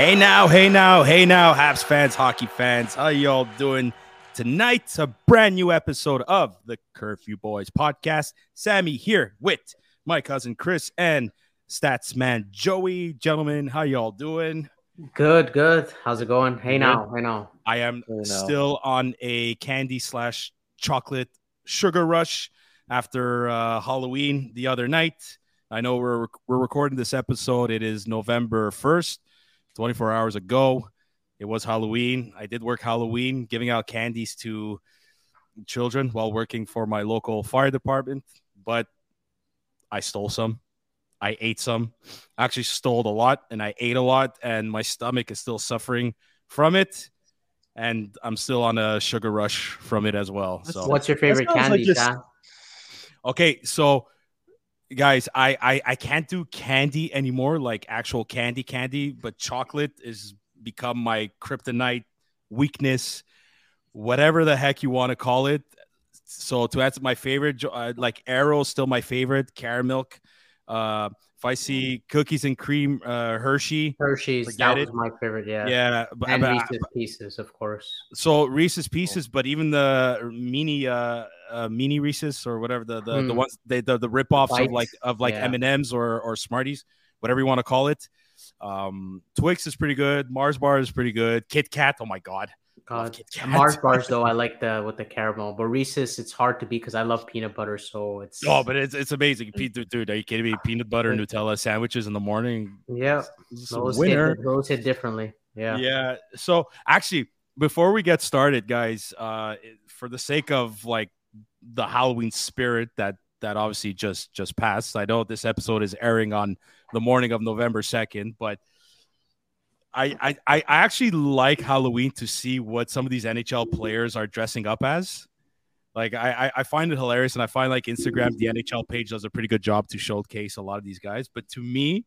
Hey now, hey now, hey now, Habs fans, hockey fans, how y'all doing? Tonight's a brand new episode of the Curfew Boys podcast. Sammy here with my cousin Chris and stats man Joey. Gentlemen, how y'all doing? Good, good. How's it going? Hey Good. now, hey now. I am Hey now. still on a candy slash chocolate sugar rush after uh, Halloween the other night. I know we're we're recording this episode. It is November first, 24 hours ago. It was Halloween. I did work Halloween, giving out candies to children while working for my local fire department. But I stole some. I ate some. I actually stole a lot, and I ate a lot, and my stomach is still suffering from it and I'm still on a sugar rush from it as well. So What's your favorite sounds like candy, okay, so guys, I, I I can't do candy anymore, like actual candy candy, but chocolate is become my kryptonite weakness, whatever the heck you want to call it. So to answer my favorite, uh, like Aero, still my favorite. Caramel. Uh, if I see cookies and cream, uh, Hershey, Hershey's. That it. was my favorite. Yeah. yeah, but, And but- Reese's Pieces, of course. so Reese's Pieces, but even the mini uh, uh mini Reese's or whatever the the, the Hmm. ones they the, the rip-offs of like of like Yeah. M and M's or or Smarties, whatever you want to call it. Um, Twix is pretty good. Mars bar is pretty good. Kit Kat, oh my god, God. Mars bars though, I like the with the caramel, but Reese's it's hard to beat because I love peanut butter, so it's Oh, but it's it's amazing. Dude, dude, are you kidding me? Peanut butter Nutella sandwiches in the morning. yeah, This is a those winner. hit, those hit differently. Yeah. yeah so actually before we get started guys uh for the sake of like the halloween spirit that that obviously just just passed i know this episode is airing on the morning of november 2nd but I, I I I actually like Halloween to see what some of these NHL players are dressing up as. Like I, I- I find it hilarious, and I find like Instagram, the NHL page does a pretty good job to showcase a lot of these guys. But to me,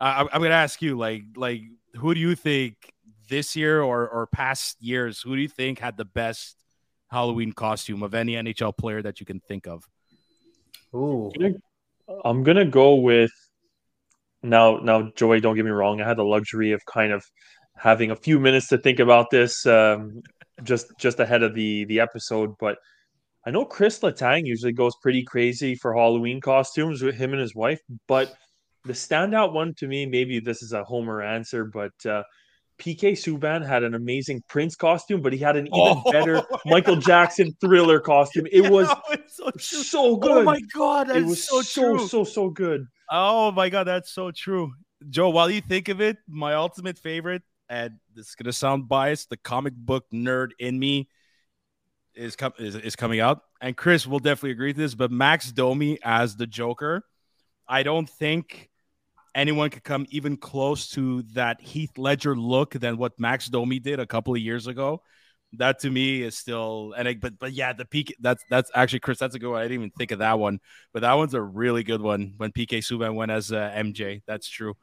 I, I'm gonna ask you, like, like who do you think this year or or past years, who do you think had the best Halloween costume of any NHL player that you can think of? Ooh. I'm gonna go with now. Now, Joey, don't get me wrong. I had the luxury of kind of having a few minutes to think about this, um, just just ahead of the the episode. But I know Chris Letang usually goes pretty crazy for Halloween costumes with him and his wife. But the standout one to me, maybe this is a Homer answer, but uh, PK Subban had an amazing Prince costume, but he had an even Oh. better Michael Jackson Thriller costume. It was it's so so good. Oh my god, it was so, so so so good. Oh my god, that's so true. Joe, while you think of it, my ultimate favorite, and this is gonna sound biased, the comic book nerd in me is com- is, is coming out. And Chris will definitely agree to this, but Max Domi as the Joker, I don't think anyone could come even close to that Heath Ledger look than what Max Domi did a couple of years ago. That to me is still and I, but but yeah, the peak that's that's actually Chris. That's a good one. I didn't even think of that one, but that one's a really good one. When PK Subban went as uh, MJ, that's true.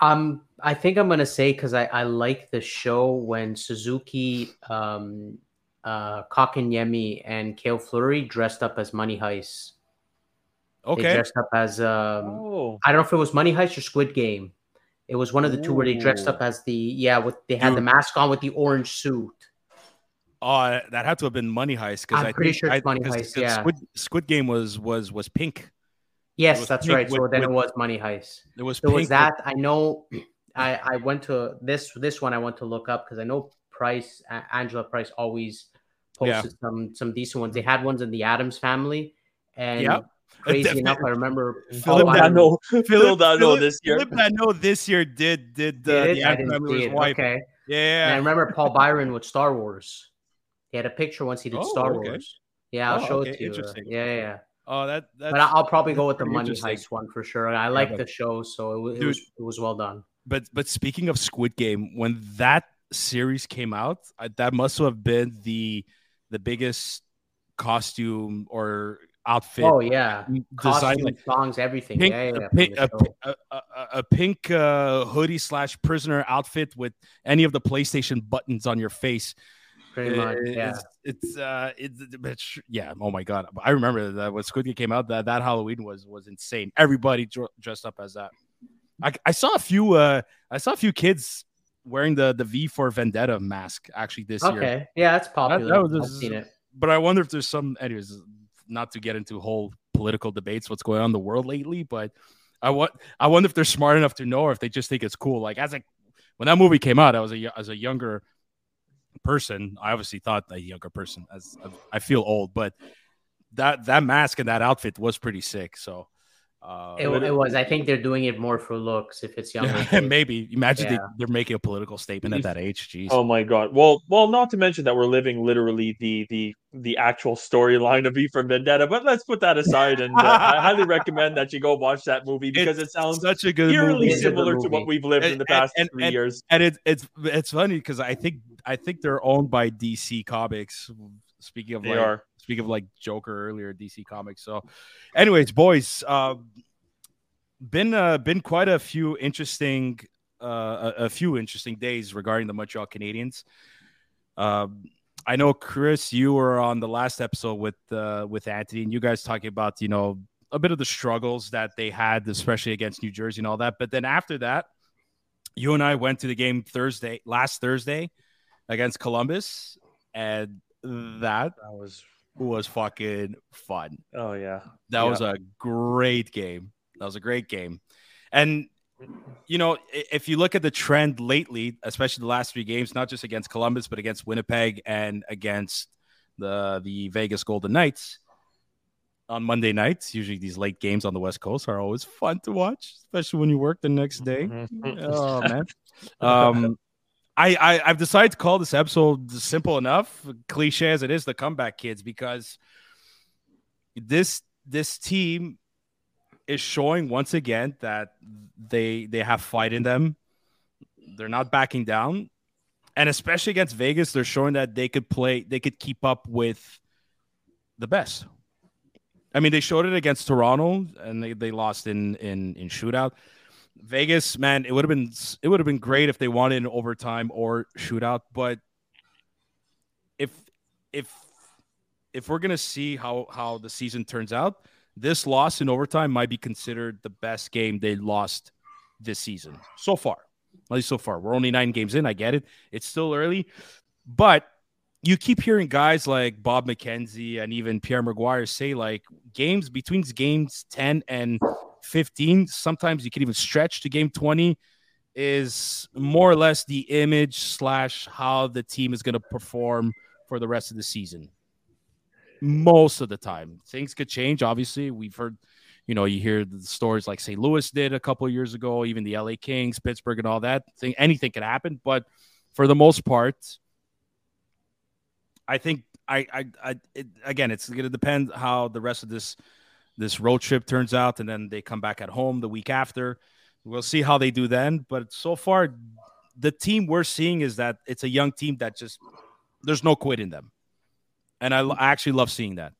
Um, I think I'm gonna say because I, I like the show when Suzuki, um, uh, Kotkaniemi and Cale Fleury dressed up as Money Heist. They Okay, dressed up as um, Oh, I don't know if it was Money Heist or Squid Game. It was one of the two where they dressed up as the yeah, with they had the mask on with the orange suit. Oh, that had to have been Money Heist because I'm I pretty think- sure it's I- Money 'cause- Heist, 'cause yeah. Squid, Squid Game was was was pink. Yes, was that's pink right. So then with- it was Money Heist. It was There pink. was with- that. I know. I I went to this this one. I went to look up because I know Price A- Angela Price always Yeah. posted some some decent ones. They had ones in the Addams family, and Yeah. crazy Definitely. enough, I remember Philip Paul Danault, Phillip Danault this year. Phillip Danault this year did did uh, Did the I Addams didn't Family see with it. wife. Okay. And I remember Paul Byron with Star Wars. He had a picture once he did Oh, Star okay. Wars. Yeah, I'll Oh, show okay, it to you. interesting. Yeah, yeah, yeah. oh that that's But I'll probably go with the Money. Heist one for sure. I like but- the show, so it, it was it was well done. but but speaking of Squid Game, when that series came out, I, that must have been the the biggest costume or outfit Oh yeah, design. costume, songs, everything. pink, yeah, yeah, a, yeah, pink, a, the pi- show. a, a, a pink uh, hoodie slash prisoner outfit with any of the PlayStation buttons on your face. Much. It- Yeah, It's it's uh it's, it's yeah. Oh my god, I remember that when Squid Game came out. That that Halloween was was insane. Everybody dr- dressed up as that. I, I saw a few uh I saw a few kids wearing the the V for Vendetta mask actually this okay. year. Okay, yeah, that's popular. That- that was- I've seen it. But I wonder if there's some, anyways, not to get into whole political debates, what's going on in the world lately, but I want I wonder if they're smart enough to know, or if they just think it's cool. Like as a when that movie came out, I was a as a younger person. I obviously thought a younger person, as I feel old, but that that mask and that outfit was pretty sick. So. Uh, It, it was. I think they're doing it more for looks. If it's younger, yeah, maybe imagine Yeah. they, they're making a political statement at that age. Jeez. Oh my god. Well, well, not to mention that we're living literally the the the actual storyline of E for Vendetta. But let's put that aside, and uh, I highly recommend that you go watch that movie because It's it sounds such a good eerily movie. It's good similar to what we've lived in the past and- three and- years. and it, it's it's funny because I think I think they're owned by DC Comics. Speaking of They like are. Speaking of like Joker earlier, DC Comics. So, anyways, boys, uh, been uh, been quite a few interesting uh, a, a few interesting days regarding the Montreal Canadiens. Um, I know Chris, you were on the last episode with uh, with Anthony, and you guys talking about you know a bit of the struggles that they had, especially against New Jersey and all that. But then after that, you and I went to the game Thursday, last Thursday, against Columbus, and that That was was fucking fun. oh yeah. That Yeah. was a great game. That was a great game. And you know, if you look at the trend lately, especially the last three games, not just against Columbus, but against Winnipeg and against the the Vegas Golden Knights on Monday nights, usually these late games on the West Coast are always fun to watch, especially when you work the next day. Mhm. Oh man. Um I, I I've decided to call this episode simple enough, cliche as it is, the comeback kids, because this this team is showing once again that they they have fight in them. They're not backing down. And especially against Vegas, they're showing that they could play, they could keep up with the best. I mean, they showed it against Toronto and they, they lost in in in shootout. Vegas, man, it would have been it would have been great if they won in overtime or shootout, but if if if we're gonna see how how the season turns out, this loss in overtime might be considered the best game they lost this season so far. At least so far. We're only nine games in. I get it. It's still early, but you keep hearing guys like Bob McKenzie and even Pierre McGuire say like games between games 10 and 15, sometimes you can even stretch to game 20 is more or less the image slash how the team is going to perform for the rest of the season. Most of the time, things could change. Obviously, we've heard, you know, you hear the stories like St. Louis did a couple years ago, even the LA Kings, Pittsburgh, and all that. Thing, anything can happen, but for the most part, I think I, I, I it, again, it's going to depend how the rest of this this road trip turns out, and then they come back at home the week after. We'll see how they do then. But so far, the team we're seeing is that it's a young team that just there's no quit in them, and I, I actually love seeing that.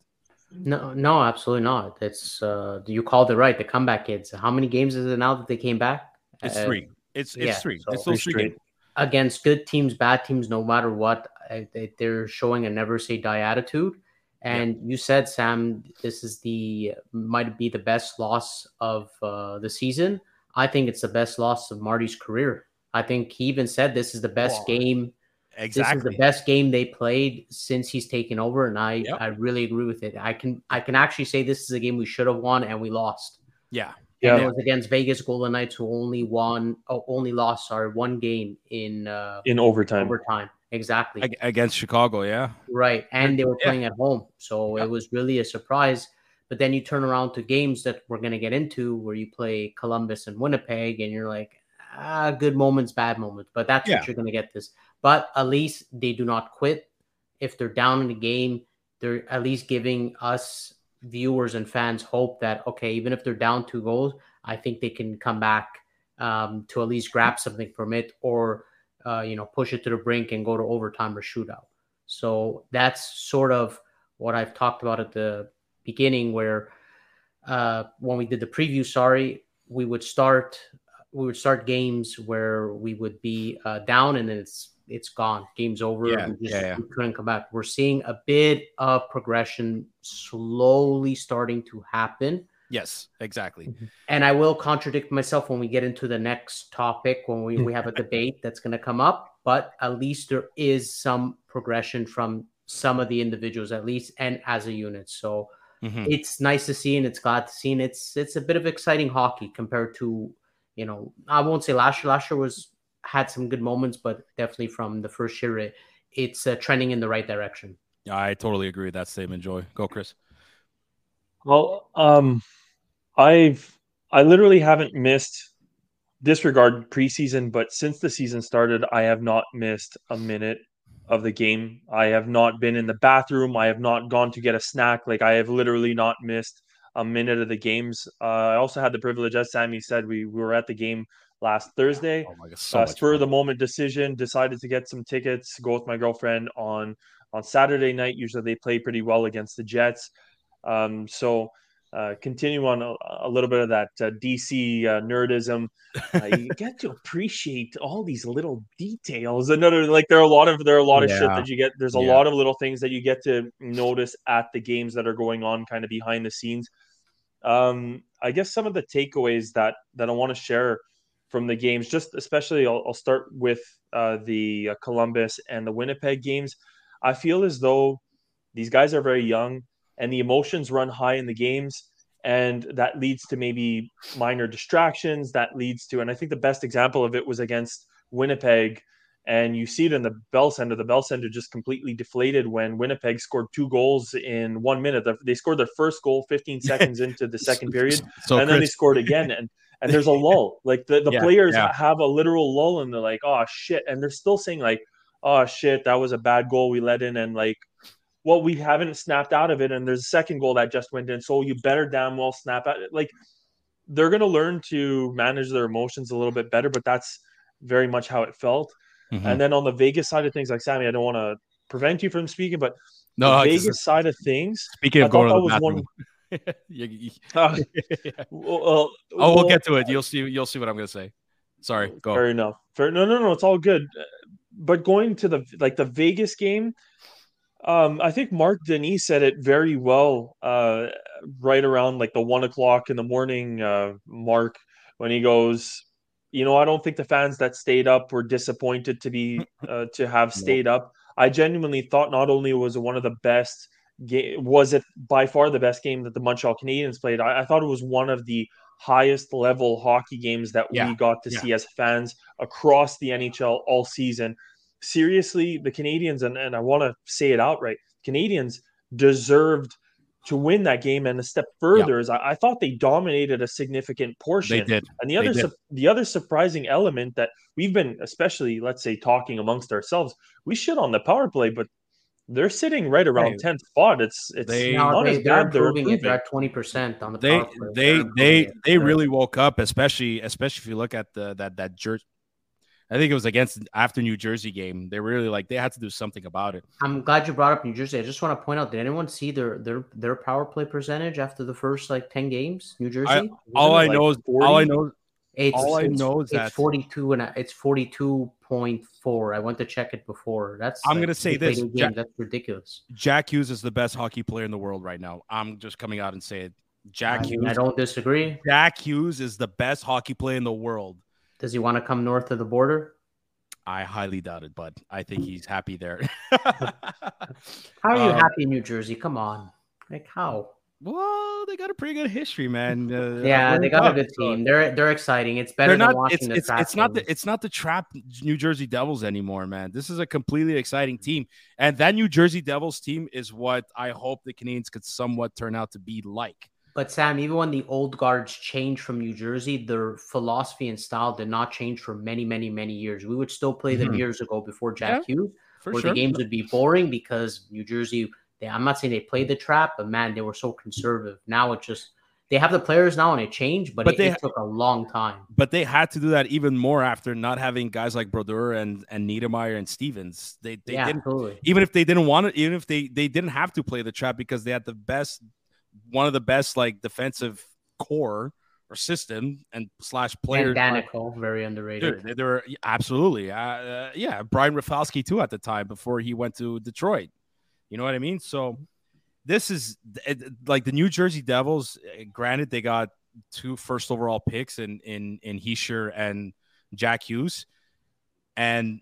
No, no, absolutely not. It's uh, you called it right. The comeback kids. How many games is it now that they came back? It's Uh, three. It's it's yeah, three. so- it's those Three games. against good teams, bad teams, no matter what, they, they're showing a never say die attitude. And you said, Sam, this is the might be the best loss of uh, the season. I think it's the best loss of Marty's career. I think he even said this is the best Oh, game. This is the best game they played since he's taken over, and I Yep. I really agree with it. I can I can actually say this is a game we should have won and we lost. Yeah. And Yeah. it was against Vegas Golden Knights, who only won, oh, only lost, sorry, one game in uh, In overtime. overtime. Exactly. Against Chicago. Yeah. right. And they were Yeah. playing at home. So Yeah. it was really a surprise. But then you turn around to games that we're going to get into where you play Columbus and Winnipeg, and you're like, ah, good moments, bad moments. But that's Yeah. what you're going to get this. But at least they do not quit. If they're down in the game, they're at least giving us viewers and fans hope that, okay, even if they're down two goals, I think they can come back um, to at least grab something from it or, uh, you know, push it to the brink and go to overtime or shootout. So that's sort of what I've talked about at the beginning, where uh, when we did the preview, sorry, we would start we would start games where we would be uh, down and then it's it's gone, game's over. Yeah, we, just, yeah, yeah. we couldn't come back. We're seeing a bit of progression slowly starting to happen. Yes, exactly. Mm-hmm. And I will contradict myself when we get into the next topic when we, we have a debate that's going to come up. But at least there is some progression from some of the individuals, at least, and as a unit. So mm-hmm. it's nice to see, and it's glad to see, and it's it's a bit of exciting hockey compared to, you know, I won't say last year. Last year was had some good moments, but definitely from the first year, it, it's uh, trending in the right direction. I totally agree with that statement. Joy, go, Chris. Well, um, I've I literally haven't missed disregard preseason, but since the season started, I have not missed a minute of the game. I have not been in the bathroom. I have not gone to get a snack. Like I have literally not missed a minute of the games. Uh, I also had the privilege, as Sammy said, we, we were at the game last Thursday. Oh my God, so uh, spur of the moment decision. Decided to get some tickets. Go with my girlfriend on on Saturday night. Usually they play pretty well against the Jets. Um, so uh, continue on a, a, little bit of that uh, DC uh, nerdism. Uh, you get to appreciate all these little details. Another like there are a lot of there are a lot of yeah. shit that you get. There's a yeah. lot of little things that you get to notice at the games that are going on, kind of behind the scenes. Um, I guess some of the takeaways that that I want to share from the games, just especially, I'll, I'll start with uh, the Columbus and the Winnipeg games. I feel as though these guys are very young and the emotions run high in the games and that leads to maybe minor distractions that leads to and i think the best example of it was against winnipeg and you see it in the bell center. The bell center just completely deflated when winnipeg scored two goals in one minute. They scored their first goal 15 seconds into the second period so and then they scored again and and there's a lull. Like the, the yeah, players yeah. have a literal lull and they're like oh shit and they're still saying like oh shit that was a bad goal we let in and like well, we haven't snapped out of it, and there's a second goal that just went in. So you better damn well snap out. Like they're going to learn to manage their emotions a little bit better, but that's very much how it felt. Mm-hmm. And then on the Vegas side of things, like Sammy, I don't want to prevent you from speaking, but no, the Vegas side of things. Speaking of going to the bathroom. One... uh, well, oh, we'll get to it. You'll see. You'll see what I'm going to say. Sorry. Go. Fair enough. Fair. No, no, no. It's all good. But going to the like the Vegas game, um, I think Marc Denis said it very well, uh, right around like the one o'clock in the morning uh, mark when he goes, you know, I don't think the fans that stayed up were disappointed to be uh, to have stayed up. I genuinely thought not only was it one of the best game, was it by far the best game that the Montreal Canadiens played. I, I thought it was one of the highest level hockey games that yeah. we got to yeah. see as fans across the NHL all season seriously, the Canadiens, and, and I want to say it outright, Canadiens deserved to win that game and a step further yeah. is I, I, thought they dominated a significant portion. They did. And the other su- the other surprising element that we've been especially let's say talking amongst ourselves, we shit on the power play, but they're sitting right around tenth spot. It's it's they, not they, they're improving they're, they're at twenty percent on the they they they they really woke up, especially especially if you look at the that that jer- I think it was against after New Jersey game. They really like they had to do something about it. I'm glad you brought up New Jersey. I just want to point out: Did anyone see their their their power play percentage after the first like ten games? New Jersey. I, all I like know is 40? all I know. It's, all I know is that it's 42 and it's 42.4. I went to check it before. That's I'm like, gonna say this. Jack, that's ridiculous. Jack Hughes is the best hockey player in the world right now. I'm just coming out and say it. Jack I, Hughes. I don't disagree. Jack Hughes is the best hockey player in the world. Does he want to come north of the border? I highly doubt it, but I think he's happy there. how are you um, happy in New Jersey? Come on. Like how? Well, they got a pretty good history, man. Uh, yeah, they got a good team. They're they're exciting. It's better not, than watching it's, the it's, it's not the it's not the trap New Jersey Devils anymore, man. This is a completely exciting team, and that New Jersey Devils team is what I hope the Canadiens could somewhat turn out to be like. But Sam, even when the old guards changed from New Jersey, their philosophy and style did not change for many, many, many years. We would still play them mm-hmm. years ago before Jack yeah, Hughes, where sure. the games would be boring because New Jersey. They, I'm not saying they played the trap, but man, they were so conservative. Now it just they have the players now and it changed, but, but it, they, it, took a long time. But they had to do that even more after not having guys like Brodeur and and Niedermayer and Stevens. They they yeah, didn't even if they didn't want it, even if they they didn't have to play the trap because they had the best one of the best like defensive core or system and slash players. Daneyko, very underrated. Dude, they, were absolutely, uh, uh, yeah. Brian Rafalski too at the time before he went to Detroit. You know what I mean? So this is it, like the New Jersey Devils. eh, Granted, they got two first overall picks in in in Hischier and Jack Hughes, and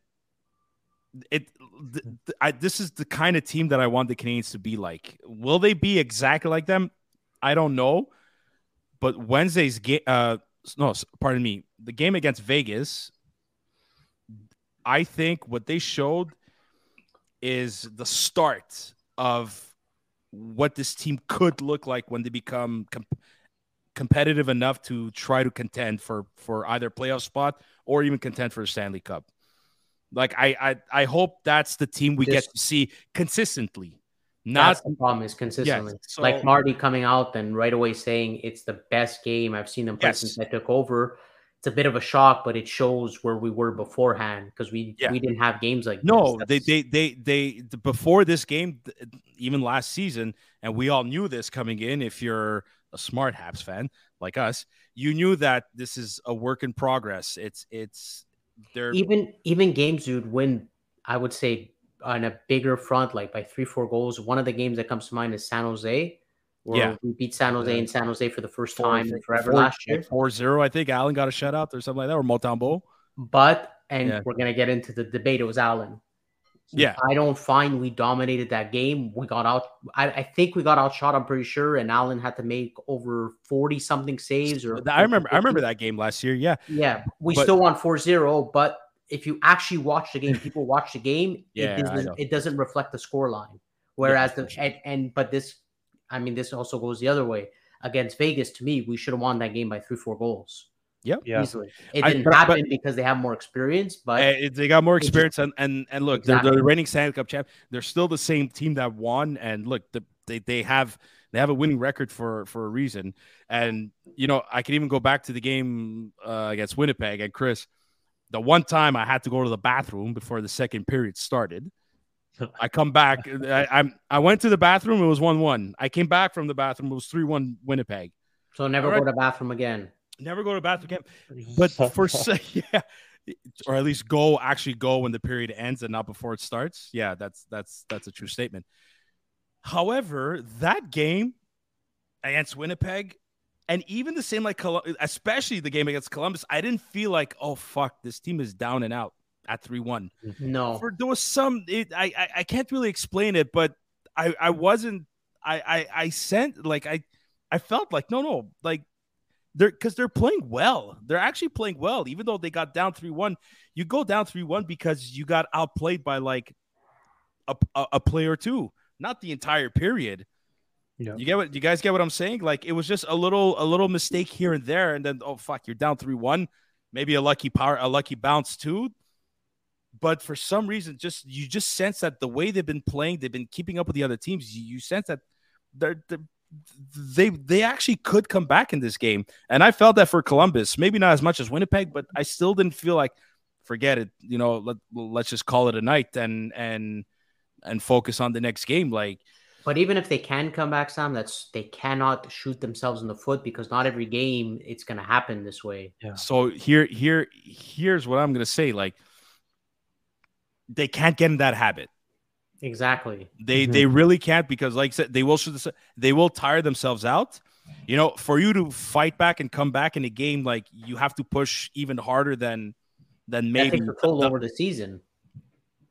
it. th- th- I, this is the kind of team that I want the Canadiens to be like. Will they be exactly like them? I don't know, but Wednesday's game. Uh, no, pardon me. The game against Vegas. I think what they showed is the start of what this team could look like when they become com- competitive enough to try to contend for for either playoff spot or even contend for a Stanley Cup. Like I I, I hope that's the team we This- get to see consistently. Not That's the problem is consistently. so- like Marty coming out and right away saying it's the best game I've seen them play Yes. since I took over. It's a bit of a shock, but it shows where we were beforehand because we Yeah. we didn't have games like No, this. they, they, they, they, before this game, even last season, and we all knew this coming in. If you're a smart Habs fan like us, you knew that this is a work in progress. It's, it's, they're, even even games you'd win. I would say on a bigger front, like by three four goals. One of the games that comes to mind is San Jose, where Yeah. we beat San Jose Yeah. in San Jose for the first four- time in forever four- last year. 4 0. I think Allen got a shutout or something like that, or Montembeault. But and Yeah. we're gonna get into the debate. It was Allen. Yeah. I don't find we dominated that game. We got out. I, I think we got outshot. I'm pretty sure, and Allen had to make over forty something saves. Or I remember, I remember that game last year. Yeah. Yeah, we But- still won 4-0, but if you actually watch the game, people watch the game. Yeah, it doesn't, it doesn't reflect the score line. Whereas the and, and but this, I mean, this also goes the other way against Vegas. To me, we should have won that game by three, four goals Yeah. easily. It didn't but- happen but- because they have more experience, but Uh, they got more It's- experience, and and and look, they're the reigning Stanley Cup champ. They're still the same team that won, and look, the, they they have they have a winning record for for a reason. And you know, I can even go back to the game uh, against Winnipeg and Chris. The one time I had to go to the bathroom before the second period started. I come back. I, I'm I went to the bathroom. It was one one. I came back from the bathroom. It was three one Winnipeg. so never All right. go to the bathroom again. Never go to the bathroom again. But for se- yeah, or at least go actually go when the period ends and not before it starts. Yeah, that's that's that's a true statement. However, that game against Winnipeg, and even the same like Col- especially the game against Columbus, I didn't feel like oh fuck, this team is down and out at three one. No, For there was some, it, I, I I can't really explain it, but I I wasn't I I I sent like I I felt like no no like they're because they're playing well. They're actually playing well, even though they got down three one. You go down three one because you got outplayed by like a, a a play or two, not the entire period. Yeah. You get what you guys get what I'm saying? Like it was just a little a little mistake here and there, and then oh fuck, you're down three one. Maybe a lucky power, a lucky bounce too. But for some reason, just you just sense that the way they've been playing, they've been keeping up with the other teams. You, you sense that they're, they're they they actually could come back in this game, and I felt that for Columbus. Maybe not as much as Winnipeg, but I still didn't feel like forget it. You know, let let's just call it a night and and and focus on the next game. Like but even if they can come back, Sam, that's they cannot shoot themselves in the foot because not every game it's going to happen this way. Yeah. So here, here, here's what I'm gonna say. Like, they can't get in that habit. Exactly. They Mhm. they really can't because, like I said, they will they will tire themselves out. You know, for you to fight back and come back in a game, like you have to push even harder than than That maybe takes the- over the season.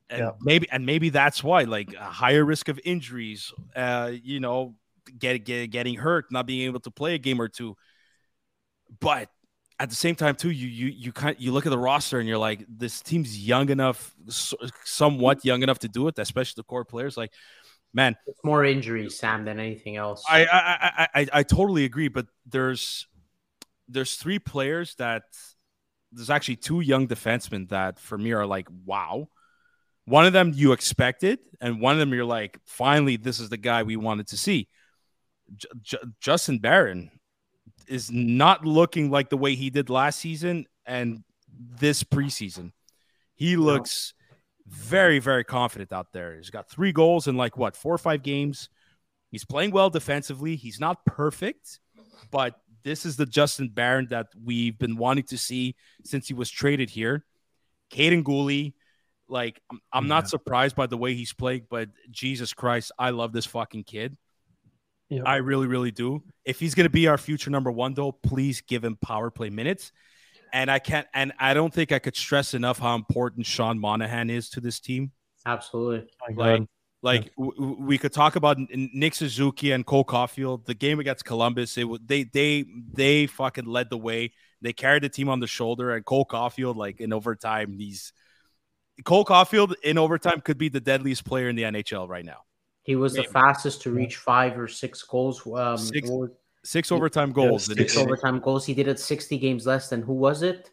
and Yeah. maybe and maybe that's why like a higher risk of injuries uh you know get, get getting hurt not being able to play a game or two but at the same time too you you you kind you look at the roster and you're like this team's young enough s- somewhat young enough to do it especially the core players like man It's more injuries, Sam, than anything else. I I, I I I totally agree, but there's there's three players that there's actually two young defensemen that for me are like wow. One of them you expected, and one of them you're like, finally, this is the guy we wanted to see. J- J- Justin Barron is not looking like the way he did last season and this preseason. He looks very, very confident out there. He's got three goals in like what four or five games. He's playing well defensively. He's not perfect, but this is the Justin Barron that we've been wanting to see since he was traded here. Kaiden Guhle, like I'm, I'm not surprised by the way he's playing, but Jesus Christ, I love this fucking kid. Yep. I really, really do. If he's going to be our future number one, though, please give him power play minutes. And I can't, and I don't think I could stress enough how important Sean Monahan is to this team. Absolutely. Like, like yeah. w- we could talk about Nick Suzuki and Cole Caufield. The game against Columbus, it they they they fucking led the way. They carried the team on the shoulder, and Cole Caufield, like in overtime, he's Cole Caufield in overtime could be the deadliest player in the NHL right now. He was Maybe. the fastest to reach five or six goals. Um, six, six overtime goals. Six overtime goals. He did it 60 games less than who was it?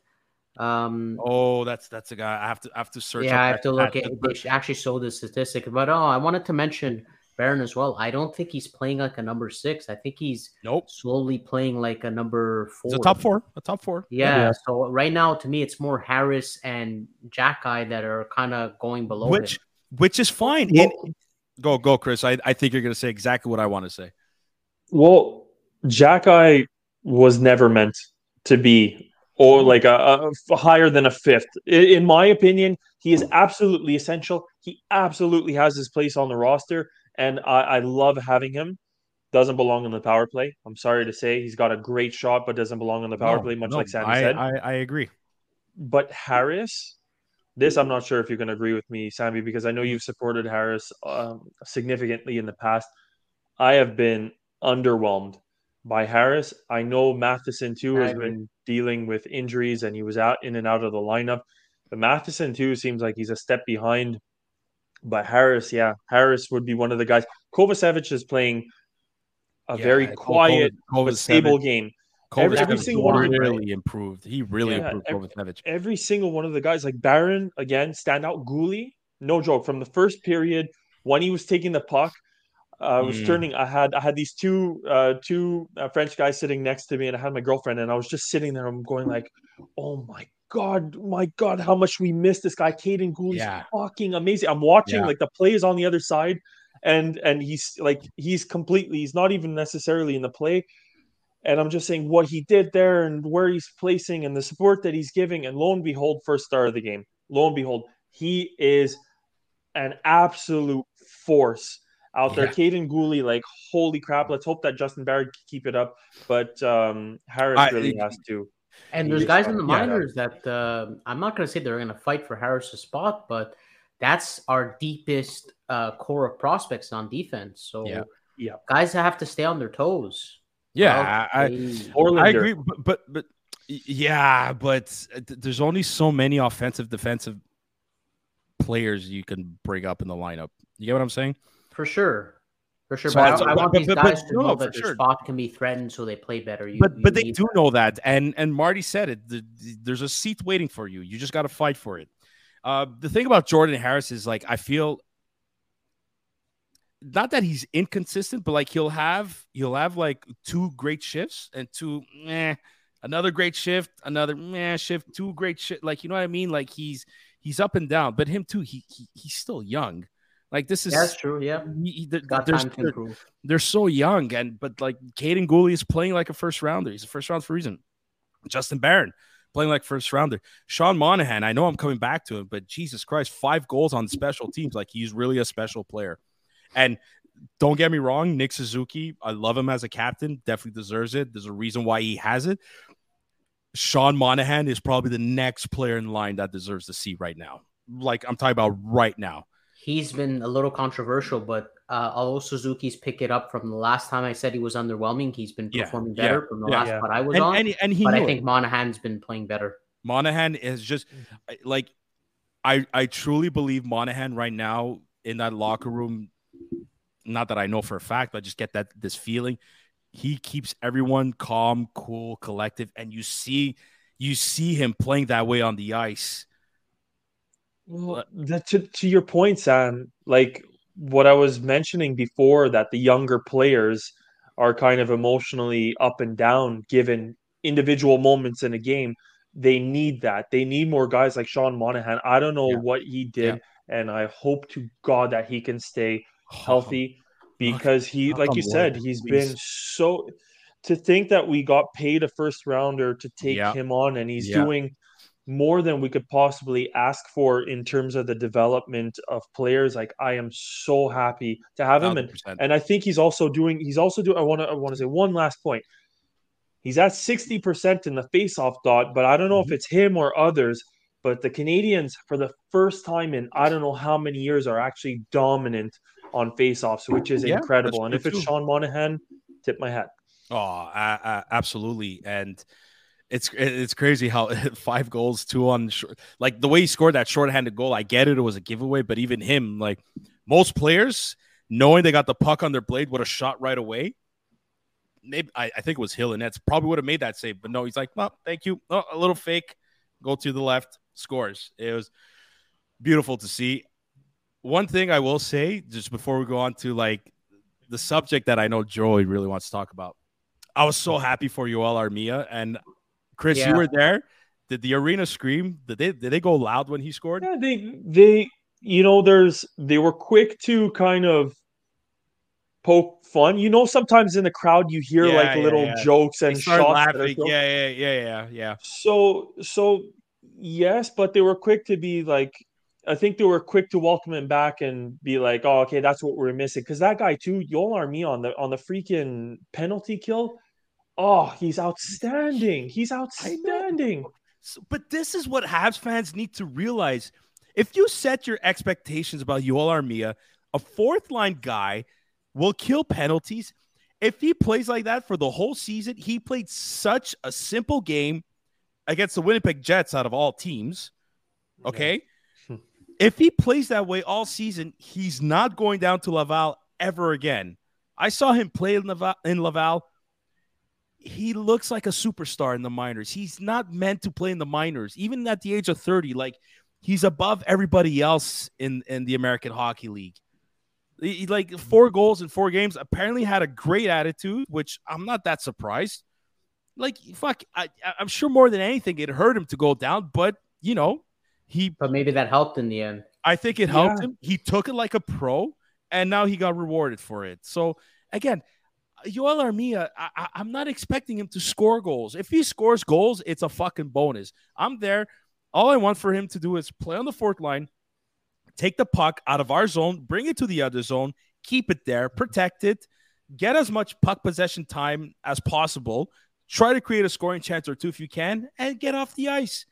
Um, oh, that's that's a guy. I have to I have to search. Yeah, I have to look at. They actually showed the statistic, but oh, I wanted to mention Barron as well. I don't think he's playing like a number six. I think he's nope slowly playing like a number four. It's a top four. A top four. Yeah, yeah. So right now, to me, it's more Harris and Xhekaj that are kind of going below which him. which is fine. Well, In, go go, Chris. I, I think you're going to say exactly what I want to say. Well, Xhekaj was never meant to be or like a, a, higher than a fifth. In my opinion, he is absolutely essential. He absolutely has his place on the roster, and I, I love having him. Doesn't belong in the power play. I'm sorry to say he's got a great shot, but doesn't belong in the power no, play, much no, like Sammy I, said. I, I agree. But Harris, this I'm not sure if you can agree with me, Sammy, because I know you've supported Harris um, significantly in the past. I have been underwhelmed by Harris. I know Matheson too has been dealing with injuries and he was out in and out of the lineup. But Matheson too seems like he's a step behind. But Harris, yeah, Harris would be one of the guys. Kovacevic is playing a yeah, very quiet but stable game. Every, every single one really improved. He really yeah, improved every, Kovacevic. Every single one of the guys, like Barron, again, stand out. Guhle, no joke, from the first period when he was taking the puck, I was mm. turning. I had I had these two uh, two uh, French guys sitting next to me, and I had my girlfriend, and I was just sitting there. I'm going like, "Oh my god, my god, how much we missed this guy, Kaiden Guhle. Yeah. fucking amazing." I'm watching yeah. like the play is on the other side, and and he's like he's completely. He's not even necessarily in the play, and I'm just saying what he did there and where he's placing and the support that he's giving. And lo and behold, first star of the game. Lo and behold, he is an absolute force out there. Yeah. Kaiden Guhle, like, holy crap. Let's hope that Justin Barron keep it up. But um, Harris I, really has to. And there's guys in the minors yeah. that uh, I'm not going to say they're going to fight for Harris's spot, but that's our deepest uh, core of prospects on defense. So, yeah, yeah. guys have to stay on their toes. Yeah, I, I, agree. But, but, but, yeah, but there's only so many offensive, defensive players you can bring up in the lineup. You get what I'm saying? for sure. For sure, so but I, I, want but, these but, guys to know that their sure. spot can be threatened, so they play better. You, but you but they do that. know that, and and Marty said it. The, the, there's a seat waiting for you. You just got to fight for it. Uh, the thing about Jordan Harris is like I feel not that he's inconsistent, but like he'll have he'll have like two great shifts and two eh, another great shift, another meh shift, two great shift. Like you know what I mean? Like he's he's up and down, but him too. He, he he's still young. Like this is that's true. Yeah, he, they're, they're, they're, so young, and but like Kaiden Guhle is playing like a first rounder. He's a first round for a reason. Justin Barron playing like first rounder. Sean Monahan, I know I'm coming back to him, but Jesus Christ, five goals on special teams. Like he's really a special player. And don't get me wrong, Nick Suzuki, I love him as a captain, definitely deserves it. There's a reason why he has it. Sean Monahan is probably the next player in line that deserves the seat right now. Like I'm talking about right now he's been a little controversial, but uh, although Suzuki's pick it up from the last time I said he was underwhelming, he's been performing yeah, better yeah, from the yeah, last yeah. I was and, on. And, and he but I think it. Monahan's been playing better. Monahan is just like I I truly believe Monahan right now in that locker room. Not that I know for a fact, but I just get that this feeling. He keeps everyone calm, cool, collective, and you see you see him playing that way on the ice well, the, to to your point, Sam, like what I was mentioning before, that the younger players are kind of emotionally up and down given individual moments in a game. They need that. They need more guys like Sean Monahan. I don't know yeah. what he did, yeah. and I hope to God that he can stay healthy because he, like you said, he's been so. To think that we got paid a first rounder to take yeah. him on, and he's doing more than we could possibly ask for in terms of the development of players. Like I am so happy to have him, and, and I think he's also doing. He's also doing. I want to. I want to say one last point. He's at sixty percent in the faceoff dot, but I don't know mm-hmm. if it's him or others. But the Canadiens, for the first time in I don't know how many years, are actually dominant on faceoffs, which is yeah, incredible. And if it's Sean Monahan, tip my hat. Oh, uh, uh, absolutely. And it's it's crazy how five goals, two on short, like the way he scored that shorthanded goal. I get it; it was a giveaway, but even him, like most players, knowing they got the puck on their blade, would have shot right away. Maybe I, I think it was Hill and Nets probably would have made that save, but no, he's like, well, thank you. Oh, a little fake, go to the left, scores. It was beautiful to see. One thing I will say, just before we go on to like the subject that I know Joey really wants to talk about. I was so happy for Joel Armia and Chris, yeah. you were there. Did the arena scream? Did they did they go loud when he scored? Yeah, they they you know there's they were quick to kind of poke fun. You know, sometimes in the crowd you hear yeah, like yeah, little jokes and shots. Yeah, yeah, yeah, yeah, yeah. So so yes, but they were quick to be like I think they were quick to welcome him back and be like, "Oh, okay, that's what we're missing." Because that guy too, Joel Armia on the on the freaking penalty kill, Oh, he's outstanding. He's outstanding. So, but this is what Habs fans need to realize. If you set your expectations about Joel Armia, a fourth line guy will kill penalties. If he plays like that for the whole season, he played such a simple game against the Winnipeg Jets out of all teams. Okay. Yeah. If he plays that way all season, he's not going down to Laval ever again. I saw him play in Laval, in Laval he looks like a superstar in the minors. He's not meant to play in the minors, even at the age of 30. Like he's above everybody else in, in the American Hockey League. He, like four goals in four games, apparently had a great attitude, which I'm not that surprised. Like, fuck, I, I'm sure more than anything, it hurt him to go down, but you know, he. But maybe that helped in the end. I think it helped yeah. him. He took it like a pro, and now he got rewarded for it. So, again, Joel Armia, I, am not expecting him to score goals. If he scores goals, it's a fucking bonus. I'm there. All I want for him to do is play on the fourth line, take the puck out of our zone, bring it to the other zone, keep it there, protect it, get as much puck possession time as possible, try to create a scoring chance or two if you can, and get off the ice.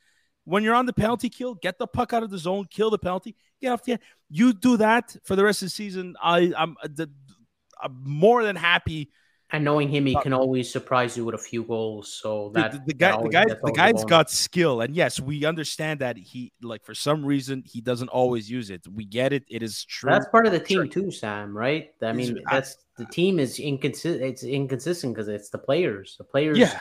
When you're on the penalty kill, get the puck out of the zone, kill the penalty, get off the. end. You do that for the rest of the season. I, I'm uh, the I'm more than happy. And knowing him, he uh, can always surprise you with a few goals. So that the, the guy, the guy, the guy's got skill, and yes, we understand that he like for some reason he doesn't always use it. We get it; it is true. That's part of the team too, Sam. Right? I mean, that's the team is inconsistent. It's inconsistent because it's the players. The players, yeah.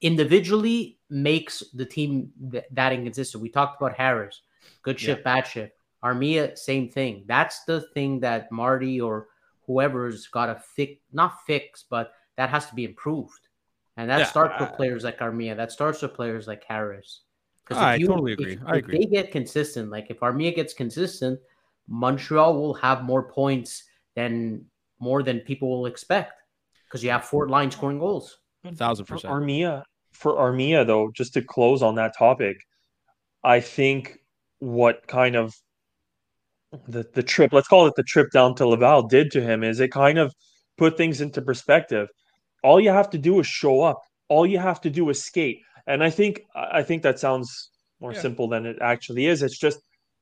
Individually makes the team th- that inconsistent. We talked about Harris, good shift, yeah. bad shift. Armia, same thing. That's the thing that Marty or whoever's got to fix, not fix, but that has to be improved. And that yeah, starts with players like Armia. That starts with players like Harris. Because I you, totally agree. If, I if agree. they get consistent, like if Armia gets consistent, Montreal will have more points than more than people will expect because you have Fort mm. Line scoring goals. Thousand percent. For Armia, for Armia though, just to close on that topic, I think what kind of the the trip, let's call it the trip down to Laval, did to him is it kind of put things into perspective. All you have to do is show up. All you have to do is skate. And I think I think that sounds more yeah. simple than it actually is. It's just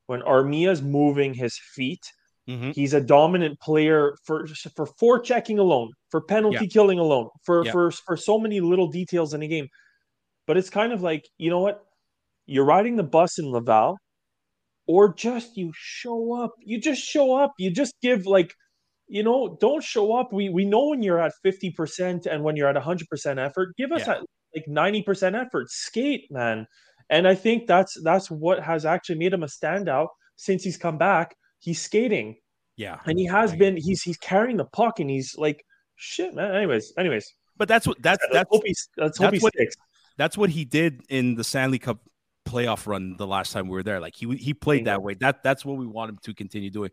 when Armia's moving his feet, mm-hmm. he's a dominant player for for forechecking alone, for penalty yeah. killing alone, for yeah. for for so many little details in the game. But it's kind of like, you know what? You're riding the bus in Laval or just you show up. You just show up. You just give like you know, don't show up. We we know when you're at 50% and when you're at 100% effort. Give us yeah. like 90% effort. Skate, man. And I think that's that's what has actually made him a standout since he's come back. He's skating. Yeah. And he has been he's he's carrying the puck and he's like shit, man. Anyways, anyways. But that's what that's that's, that's, that's, that's what, that's what he did in the Stanley Cup playoff run the last time we were there. Like he he played that way. That that's what we want him to continue doing.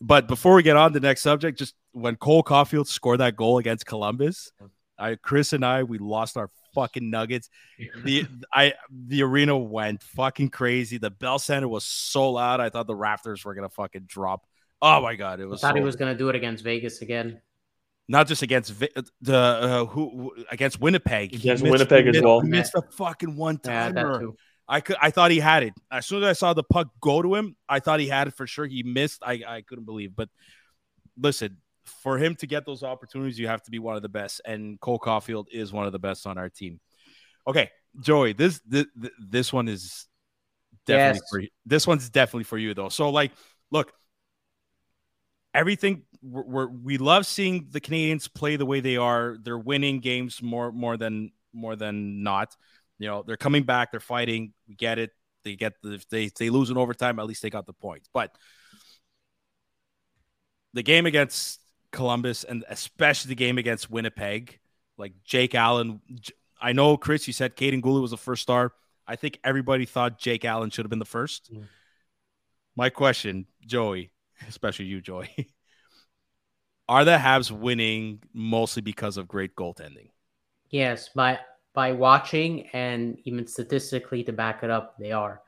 But before we get on to the next subject, just when Cole Caufield scored that goal against Columbus, I Chris and I we lost our fucking Nuggets. The I the arena went fucking crazy. The Bell Center was so loud. I thought the Raptors were gonna fucking drop. Oh my god, it was. I thought so, he was gonna do it against Vegas again. not just against Vi- the uh, who, who against Winnipeg. Against missed- Winnipeg he as missed- well. He missed a fucking one Yeah, timer. too. I could I thought he had it. As soon as I saw the puck go to him, I thought he had it for sure. He missed. I, I couldn't believe. But listen, for him to get those opportunities, you have to be one of the best. And Cole Caufield is one of the best on our team. Okay, Joey, this this, this one is definitely Yes. for you. This one's definitely for you though. So like, look, everything we're, we're, we love seeing the Canadiens play the way they are. They're winning games more more than more than not. You know, they're coming back. They're fighting. We get it. They get the if they if they lose in overtime. At least they got the points. But the game against Columbus and especially the game against Winnipeg, like Jake Allen. I know Chris, you said Kaiden Guhle was the first star. I think everybody thought Jake Allen should have been the first. Mm. My question, Joey, especially you, Joey, are the Habs winning mostly because of great goaltending? Yes, by by watching and even statistically to back it up, they are.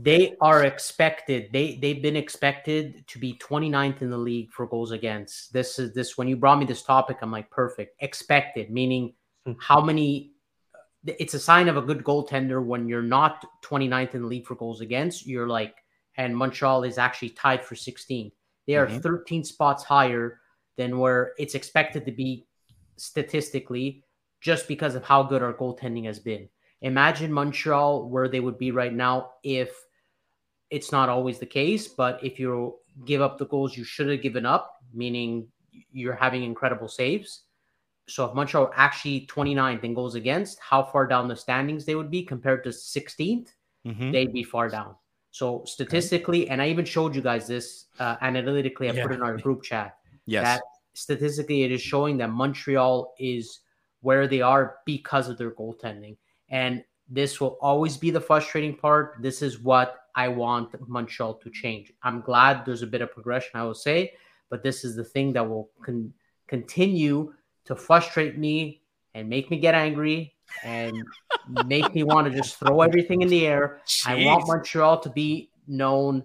They are expected. They they've been expected to be 29th in the league for goals against. This is this when you brought me this topic, I'm like perfect. Expected meaning Hmm. how many it's a sign of a good goaltender when you're not 29th in the league for goals against. You're like, and Montreal is actually tied for 16. They are Mhm. 13 spots higher than where it's expected to be statistically, just because of how good our goaltending has been. Imagine Montreal where they would be right now if it's not always the case, but if you give up the goals you should have given up, meaning you're having incredible saves. So if Montreal actually 29th in goals against, how far down the standings they would be compared to 16th, Mm-hmm. they'd be far down. So statistically, and I even showed you guys this uh, analytically, I put in our group chat Yes. that statistically it is showing that Montreal is where they are because of their goaltending. And this will always be the frustrating part. This is what I want Montreal to change. I'm glad there's a bit of progression, I will say, but this is the thing that will con- continue to frustrate me and make me get angry and make me want to just throw everything in the air. I want Montreal to be known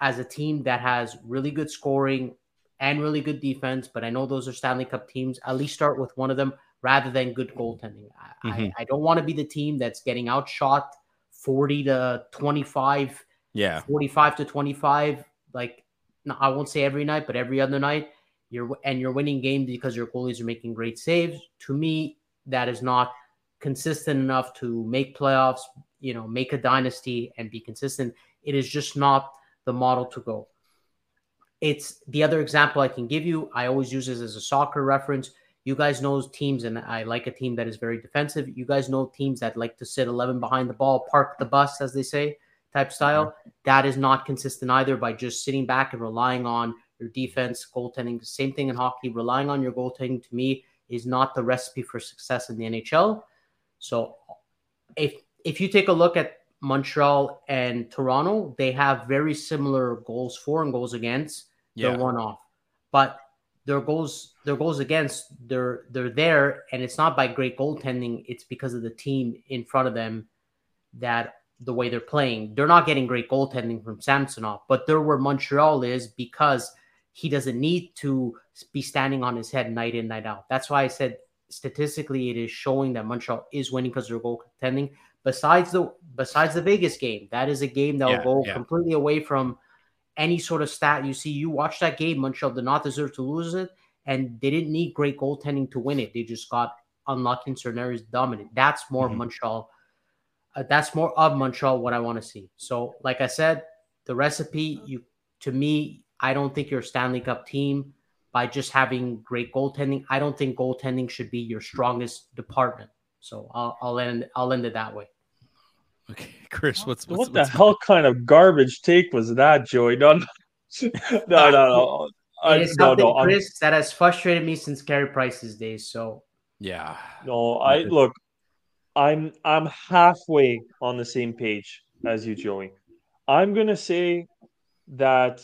as a team that has really good scoring and really good defense, but I know those are Stanley Cup teams. At least start with one of them rather than good goaltending. I, Mhm. I, I don't want to be the team that's getting outshot 40 to 25, yeah. 45 to 25. Like, no, I won't say every night, but every other night. You're and you're winning games because your goalies are making great saves. To me, that is not consistent enough to make playoffs, you know, make a dynasty and be consistent. It is just not the model to go. It's the other example I can give you. I always use this as a soccer reference. You guys know teams, and I like a team that is very defensive. You guys know teams that like to sit 11 behind the ball, park the bus, as they say, type mm-hmm. style. That is not consistent either by just sitting back and relying on your defense, goaltending. Same thing in hockey. Relying on your goaltending to me is not the recipe for success in the NHL. So if if you take a look at Montreal and Toronto, they have very similar goals for and goals against. Yeah. They're one off. But their goals their goals against they're they're there and it's not by great goaltending, it's because of the team in front of them that the way they're playing. They're not getting great goaltending from Samsonov, but they're where Montreal is because he doesn't need to be standing on his head night in, night out. That's why I said statistically it is showing that Montreal is winning because they're goaltending. Besides the besides the Vegas game, that is a game that Yeah, will go yeah. completely away from any sort of stat you see. You watch that game, Montreal did not deserve to lose it, and they didn't need great goaltending to win it. They just got unlucky and certain areas dominant. That's more Mhm. Montreal. Uh, that's more of Montreal what I want to see. So, like I said, the recipe you to me, I don't think you're a Stanley Cup team by just having great goaltending. I don't think goaltending should be your strongest department. So I'll, I'll end I'll end it that way. Okay, Chris, what's, what's What the what's- hell kind of garbage take was that, Joey? No, no, no, no. no. I, it is no, something, no, I'm- Chris, that has frustrated me since Carey Price's days. So Yeah. no. I look. I'm I'm halfway on the same page as you, Joey. I'm gonna say that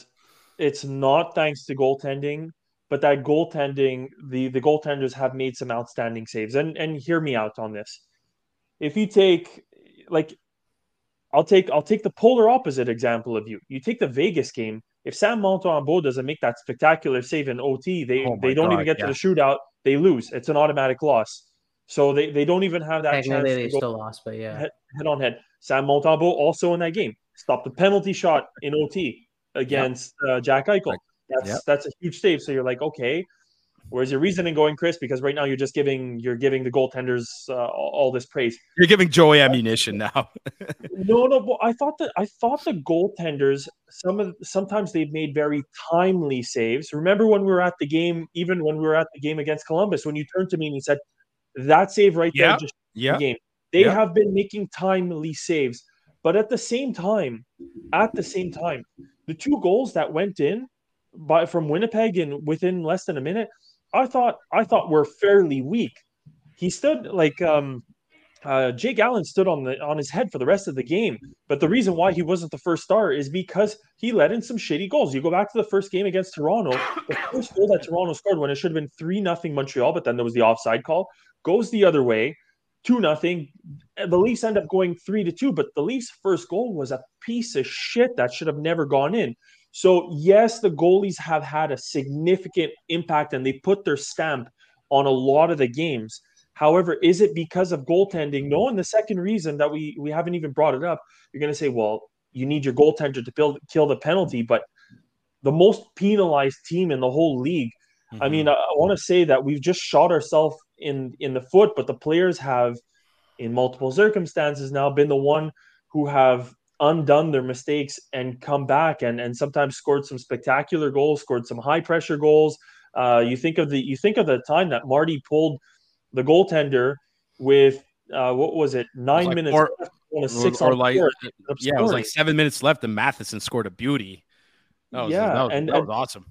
it's not thanks to goaltending. but that goaltending, the the goaltenders have made some outstanding saves. And and hear me out on this. If you take like I'll take I'll take the polar opposite example of you. You take the Vegas game. If Sam Montembeault doesn't make that spectacular save in OT, they Oh they don't God, even get yeah. to the shootout. They lose. It's an automatic loss. So they, they don't even have that chance Technically, to they go still lost, but yeah. head, head on head. Sam Montembeault also in that game stopped the penalty shot in OT against uh, Jack Eichel. That's Yep. that's a huge save. So you're like, okay, where's your reasoning going, Chris? Because right now you're just giving you're giving the goaltenders uh, all, this praise. You're giving Joey ammunition now. No, no, but I thought that I thought the goaltenders some of sometimes they've made very timely saves. Remember when we were at the game, even when we were at the game against Columbus, when you turned to me and you said that save right Yeah. there just yeah. the game. They Yeah. have been making timely saves, but at the same time, at the same time, the two goals that went in by from Winnipeg in within less than a minute, I thought I thought were fairly weak. He stood like um uh, Jake Allen stood on the on his head for the rest of the game, but the reason why he wasn't the first star is because he let in some shitty goals. You go back to the first game against Toronto, the first goal that Toronto scored when it should have been three nothing Montreal, but then there was the offside call, goes the other way, two nothing. The Leafs end up going three to two, but the Leafs' first goal was a piece of shit that should have never gone in. So yes, the goalies have had a significant impact and they put their stamp on a lot of the games. However, is it because of goaltending? No. And the second reason that we we haven't even brought it up, you're going to say, well, you need your goaltender to build, kill the penalty, but the most penalized team in the whole league. I Mhm. mean, I, I want to say that we've just shot ourselves in in the foot, but the players have, in multiple circumstances, now been the one who have undone their mistakes and come back and and sometimes scored some spectacular goals, scored some high pressure goals. Uh, you think of the you think of the time that Marty pulled the goaltender with uh, what was it nine like minutes four- left on a or, six or on like four, yeah, it was like seven minutes left, and Matheson scored a beauty. That was, Yeah, that was, and- that was awesome.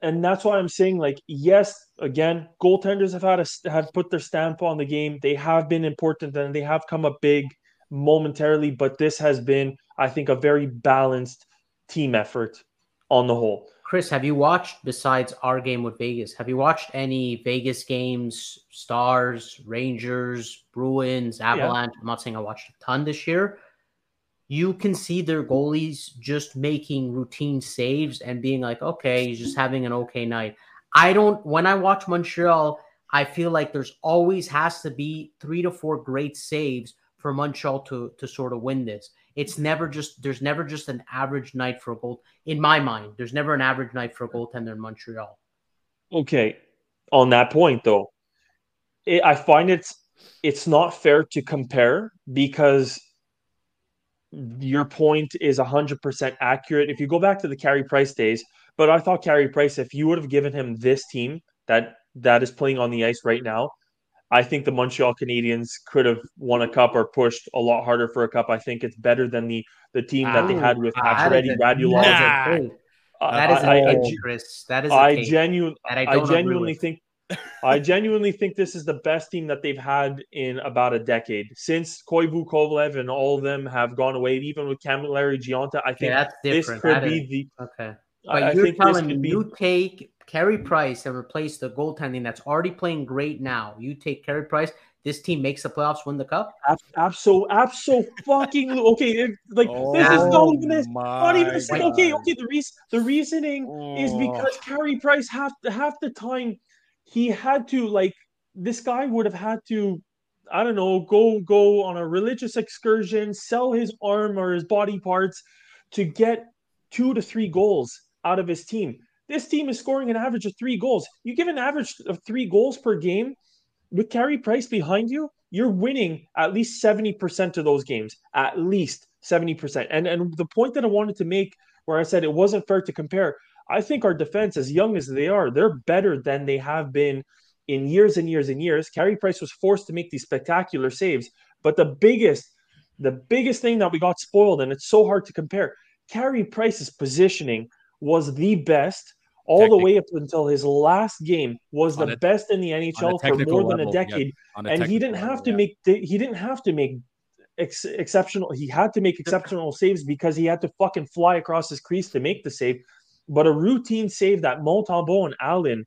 And that's why I'm saying like yes again goaltenders have had a have put their stamp on the game they have been important and they have come up big momentarily but this has been I think a very balanced team effort on the whole Chris, have you watched besides our game with Vegas? Have you watched any Vegas games? Stars, Rangers, Bruins, Avalanche. I'm not saying I watched a ton this year. You can see their goalies just making routine saves and being like, okay, he's just having an okay night. I don't. When I watch Montreal, I feel like there's always has to be three to four great saves for Montreal to to sort of win this. It's mm-hmm. never just there's never just an average night for a goal in my mind. There's never an average night for a goaltender in Montreal. okay on that point though it, I find it's it's not fair to compare because your point is 100% accurate if you go back to the Carey Price days but I thought Carey Price if you would have given him this team that that is playing on the ice right now I think the Montreal Canadiens could have won a cup or pushed a lot harder for a cup. I think it's better than the the team that they had with Pacioretty, Radulov. that is a Nah. take. I- That is I- a I- take, Chris. That is a I genuinely I I genuinely think I genuinely think this is the best team that they've had in about a decade since Koivu Kovalev and all of them have gone away. Even with Cammalleri Gionta, I Okay, think that's this could That be is- the. okay. But I you're think telling me could be. you take Carey Price and replace the goaltending that's already playing great now. You take Carey Price. This team makes the playoffs, win the cup. Absol, absol, fucking okay. it- Like oh this is not even this. Not even this. Okay, okay. The reason the reasoning is Oh. because Carey Price half half the time he had to like this guy would have had to I don't know go go on a religious excursion, sell his arm or his body parts to get two to three goals out of his team. This team is scoring an average of three goals. You give an average of three goals per game with Carey Price behind you, you're winning at least 70% of those games. At least 70%. And and the point that I wanted to make where I said it wasn't fair to compare, I think our defense, as young as they are, they're better than they have been in years and years and years. Carey Price was forced to make these spectacular saves. But the biggest, the biggest thing that we got spoiled, and it's so hard to compare, Carey Price's positioning was the best all the way up until his last game was the a- best in the NHL for more than a level, decade a and he didn't level, have to yeah. make he didn't have to make ex- exceptional he had to make exceptional saves because he had to fucking fly across his crease to make the save but a routine save that Montembeault and Allen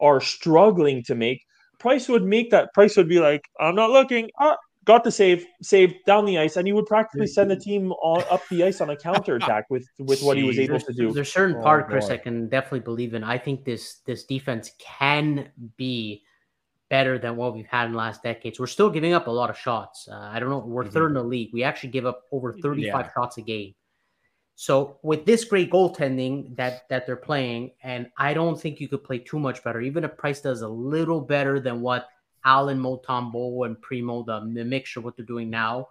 are struggling to make. Price would make that. Price would be like, I'm not looking. Ah, got the save, save down the ice, and he would practically send the team on, up the ice on a counter attack with with what he was able there's, to do. There's certain Oh, part, Chris, boy. I can definitely believe in. I think this this defense can be better than what we've had in the last decades. We're still giving up a lot of shots. Uh, I don't know. We're Mhm. third in the league. We actually give up over 35 Yeah. shots a game. So with this great goaltending that that they're playing, and I don't think you could play too much better. Even if Price does a little better than what Allen, Montembeault, and Primo, the, the mixture, what they're doing now,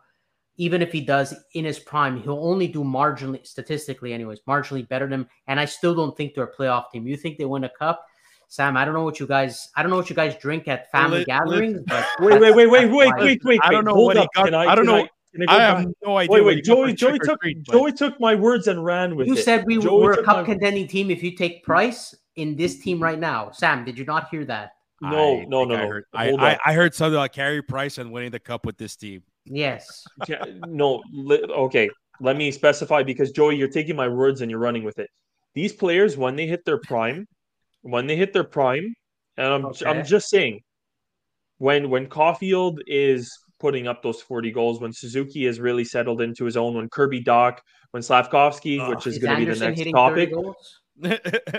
even if he does in his prime, he'll only do marginally, statistically, anyways, marginally better than him. And I still don't think they're a playoff team. You think they win a cup? Sam, I don't know what you guys, I don't know what you guys drink at family Lit- gatherings, but Wait, wait, wait, wait, that's wait, wait, wait. I don't know Hold what he got- Can I, I don't can know- I, I go I back? have no idea. Wait, wait, he got for Joey, Joey took treat, but- Joey took my words and ran with You it. You said we Joey were a cup my- contending team if you take Price in this team right now. Sam, did you not hear that? No, I no, no, I no. heard, I, I. I heard something about Carey Price and winning the cup with this team. Yes. Yeah, no, li- okay. Let me specify because Joey, you're taking my words and you're running with it. These players, when they hit their prime, when they hit their prime, and I'm Okay. I'm just saying, when when Caufield is putting up those 40 goals, when Suzuki is really settled into his own, when Kirby Dach, when Slafkovsky, Ugh. which is Is going to be the next topic.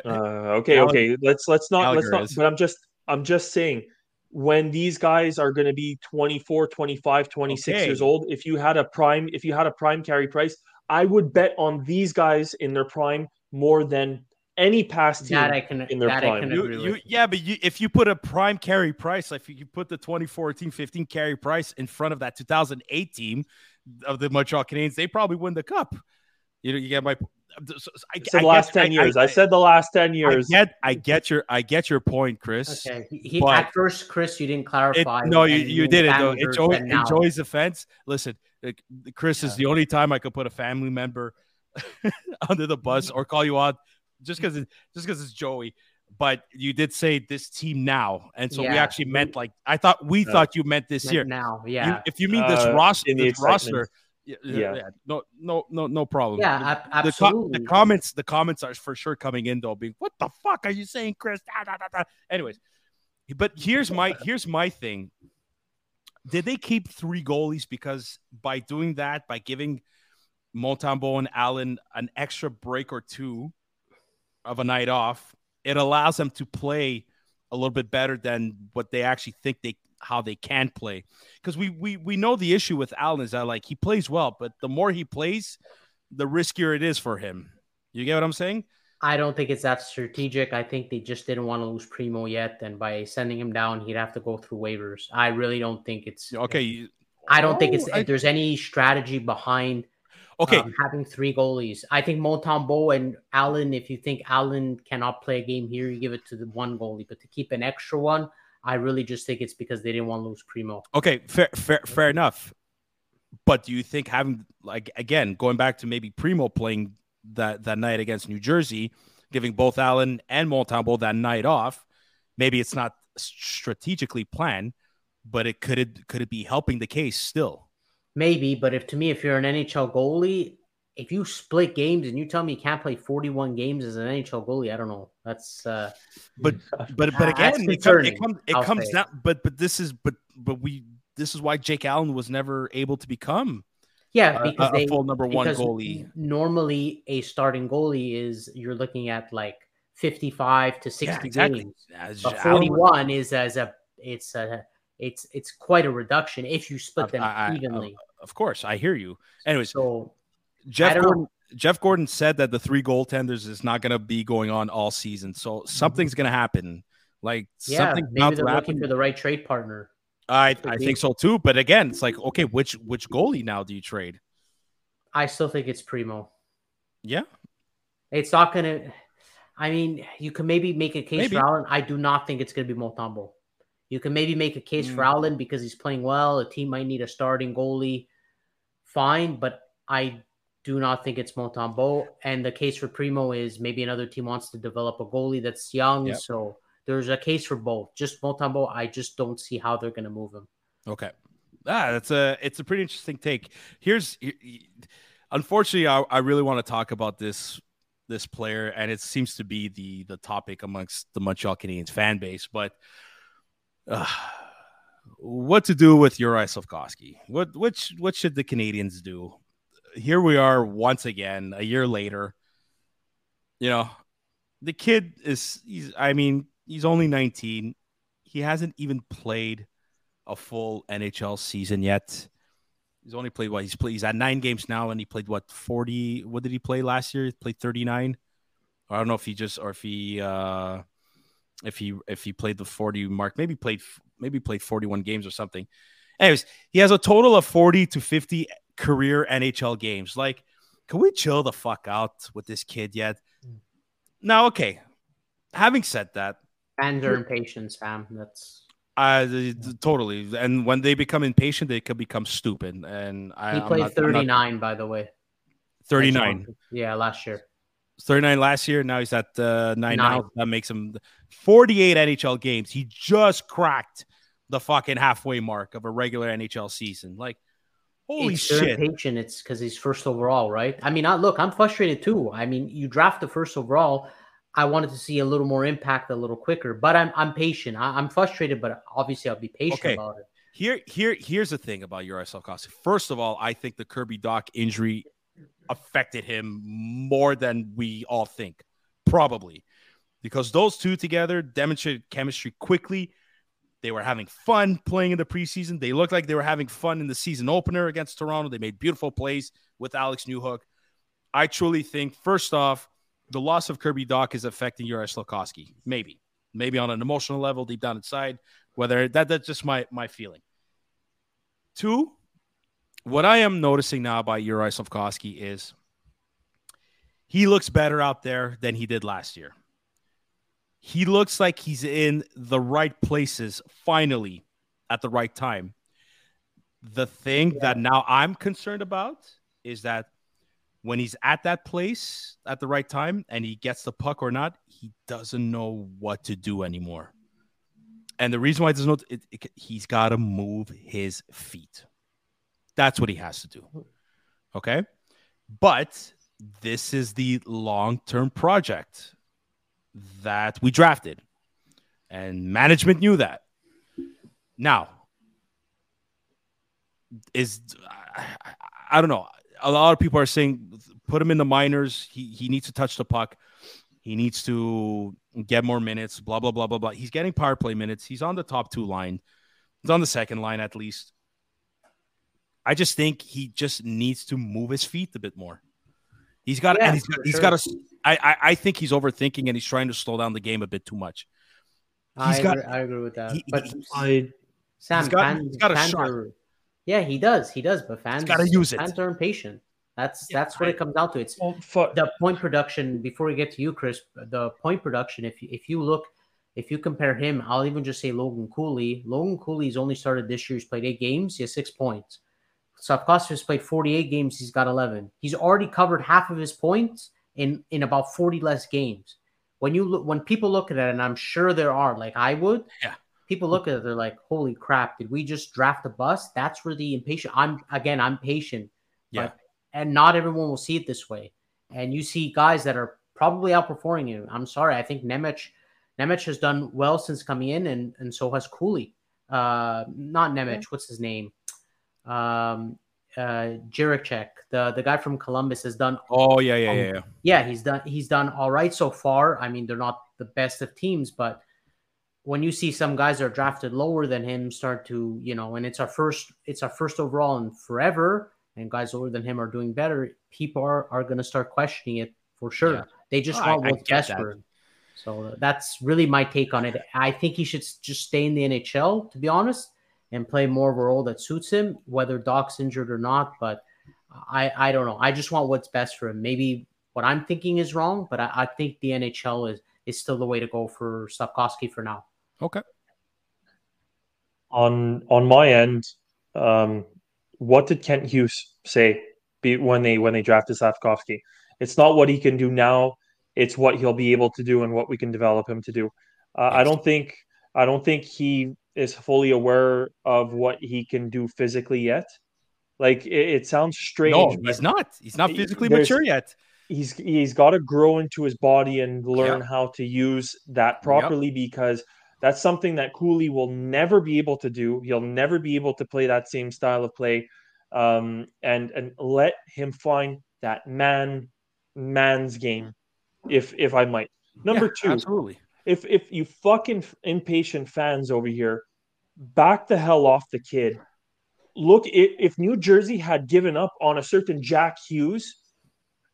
Uh, okay, okay. Let's let's not let's not. is. But I'm just I'm just saying when these guys are going to be 24, 25, 26 Okay. years old, if you had a prime if you had a prime Carey Price, I would bet on these guys in their prime more than any past team. That I can, in their that I prime. can You, agree you, with. yeah, but you, if you put a prime Carey Price, like if you put the 2014 15 Carey Price in front of that 2008 team of the Montreal Canadiens, they probably win the cup. You know, you get my. So- so I, I said I the last get- 10 years. I, said the last 10 years. I years. get, I get your, I get your point, Chris. Okay. He, he- at first, Chris, you didn't It, clarify. no, you, you did it Sam though. In Hurst Joey, said. Joey's defense, listen, like, Chris is the only time I could put a family member under the bus or call you out just because just because it's Joey. But you did say this team now, and so we actually meant like I thought we Yeah. thought you meant this year. Now, You- yeah. if you mean this Uh, roster, in the this excitement. roster, yeah, yeah, Yeah. yeah, no, no, no, no problem. Yeah, The- ab- the, absolutely. the comments, the comments are for sure coming in though, being what the fuck are you saying, Chris? Da, da, da, da." Anyways, but here's my here's my thing. Did they keep three goalies because by doing that, by giving Montembeault and Allen an extra break or two of a night off, it allows them to play a little bit better than what they actually think they how they can play. Because we we we know the issue with Allen is that like he plays well, but the more he plays, the riskier it is for him. You get what I'm saying? I don't think it's that strategic. I think they just didn't want to lose Primo yet, and by sending him down, he'd have to go through waivers. I really don't think it's Okay. I don't think it's Oh, I- there's any strategy behind okay. um, having three goalies. I think Montembeault and Allen. If you think Allen cannot play a game here, you give it to the one goalie. But to keep an extra one, I really just think it's because they didn't want to lose Primo. Okay, fair, fair, fair enough. But do you think having like again going back to maybe Primo playing that that night against New Jersey, giving both Allen and Montembeault that night off, maybe it's not strategically planned, but it could it could it be helping the case still? Maybe, but if to me, if you're an NHL goalie, if you split games and you tell me you can't play 41 games as an NHL goalie, I don't know. That's uh But but but again, it, com- it comes it comes say. down. But but this is but but we this is why Jake Allen was never able to become yeah, because a they full number one goalie. Normally, a starting goalie is you're looking at like 55 to 60 Yeah, exactly. games. As But Allen- 41 is as a it's a it's it's quite a reduction if you split them I- I- evenly. Of course, I hear you. Anyways, so Jeff Gordon, Jeff Gordon said that the three goaltenders is not going to be going on all season, so something's going to happen. Like yeah, something maybe they're looking for the right trade partner. I I think so too. But again, it's like okay, which which goalie now do you trade? I still think it's Primo. Yeah, It's not gonna. I mean, you can maybe make a case Maybe. for Allen. I do not think it's gonna be Montembeault. You can maybe make a case for Mm. Allen because he's playing well. A team might need a starting goalie. Fine, but I do not think it's Montembeault. And the case for Primo is maybe another team wants to develop a goalie that's young. Yep. So there's a case for both. Just Montembeault, I just don't see how they're gonna move him. Okay. Ah, that's a it's a pretty interesting take. Here's he- he- unfortunately I, I really want to talk about this this player, and it seems to be the the topic amongst the Montreal Canadiens fan base. But uh, what to do with Juraj Slafkovsky? What which what should the Canadiens do? Here we are once again, a year later. You know, the kid is he's I mean, he's only 19. He hasn't even played a full NHL season yet. He's only played what he's played. He's at nine games now, and he played what forty. What did he play last year? He played thirty nine. I don't know if he just or if he uh if he if he played the forty mark. Maybe played maybe played forty one games or something. Anyways, he has a total of forty to fifty career NHL games. Like, can we chill the fuck out with this kid yet? Mm. Now, okay. Having said that, and are impatient, Sam. That's uh, totally. And when they become impatient, they could become stupid. And I, he played not, 39, not... by the way. 39. Yeah, last year. 39 last year. Now he's at uh, nine, nine, now. That makes him 48 NHL games. He just cracked the fucking halfway mark of a regular NHL season. Like, holy it's shit! Impatient. It's because he's first overall, right? I mean, I, look, I'm frustrated too. I mean, you draft the first overall. I wanted to see a little more impact a little quicker, but I'm I'm patient. I, am frustrated, but obviously I'll be patient okay. about it. Here, here, here's the thing about Juraj Slafkovsky. First of all, I think the Kirby Dach injury affected him more than we all think, probably, because those two together demonstrated chemistry quickly. They were having fun playing in the preseason. They looked like they were having fun in the season opener against Toronto. They made beautiful plays with Alex Newhook. I truly think, first off, the loss of Kirby Dach is affecting Juraj Slafkovsky. Maybe, maybe on an emotional level, deep down inside. Whether that that's just my my feeling. Two, what I am noticing now by Juraj Slafkovsky is he looks better out there than he did last year. He looks like he's in the right places finally at the right time. The thing yeah. that now I'm concerned about is that when he's at that place at the right time and he gets the puck or not, he doesn't know what to do anymore. And the reason why he doesn't know, it, it, he's got to move his feet. That's what he has to do. Okay. But this is the long term project that we drafted, and management knew that. Now, is I, I don't know a lot of people are saying put him in the minors. He he needs to touch the puck. He needs to get more minutes. Blah blah blah blah blah. He's getting power play minutes. He's on the top two line. He's on the second line at least. I just think he just needs to move his feet a bit more. He's got yeah, and he's got, he's sure. got a. I, I I think he's overthinking and he's trying to slow down the game a bit too much. He's I got, agree, I agree with that. He, but he, I, Sam, he's got, he's got a shot. Are, yeah, he does. He does. But fans got to use it. Fans are impatient. That's yeah, that's what I, it comes down to. It's well, for, the point production. Before we get to you, Chris, the point production. If you, if you look, if you compare him, I'll even just say Logan Cooley. Logan Cooley's only started this year. He's played eight games. He has six points. Slafkovsky has played 48 games. He's got 11. He's already covered half of his points in in about 40 less games. When you look, when people look at it, and I'm sure there are, like I would, yeah people look at it, they're like, holy crap, did we just draft a bus? That's where the impatient I'm again, I'm patient. Yeah. But, and not everyone will see it this way. And you see guys that are probably outperforming you. I'm sorry. I think Nemec Nemec has done well since coming in, and, and so has Cooley. Uh, not Nemec, what's his name? Um, uh, Jiricek, the the guy from Columbus, has done. Oh yeah, yeah, um, yeah, yeah. Yeah, he's done. He's done all right so far. I mean, they're not the best of teams, but when you see some guys that are drafted lower than him start to, you know, and it's our first, it's our first overall in forever, and guys lower than him are doing better, people are, are going to start questioning it for sure. Yeah. They just oh, want what's best for him. So that's really my take on it. I think he should just stay in the NHL, to be honest, and play more of a role that suits him, whether Dach's injured or not. But I, I don't know. I just want what's best for him. Maybe what I'm thinking is wrong, but I, I think the NHL is is still the way to go for Slafkovsky for now. Okay. On on my end, um, what did Kent Hughes say be, when they when they drafted Slafkovsky? It's not what he can do now; it's what he'll be able to do and what we can develop him to do. Uh. I don't think I don't think he is fully aware of what he can do physically yet. Like it, it sounds strange. No, he's not. He's not physically mature yet. he's he's got to grow into his body and learn yep. how to use that properly yep. because that's something that Cooley will never be able to do. He'll never be able to play that same style of play. Um, and and let him find that man man's game, if if I might. Number yeah, two, absolutely. If if you fucking impatient fans over here, back the hell off the kid. Look, if New Jersey had given up on a certain Jack Hughes,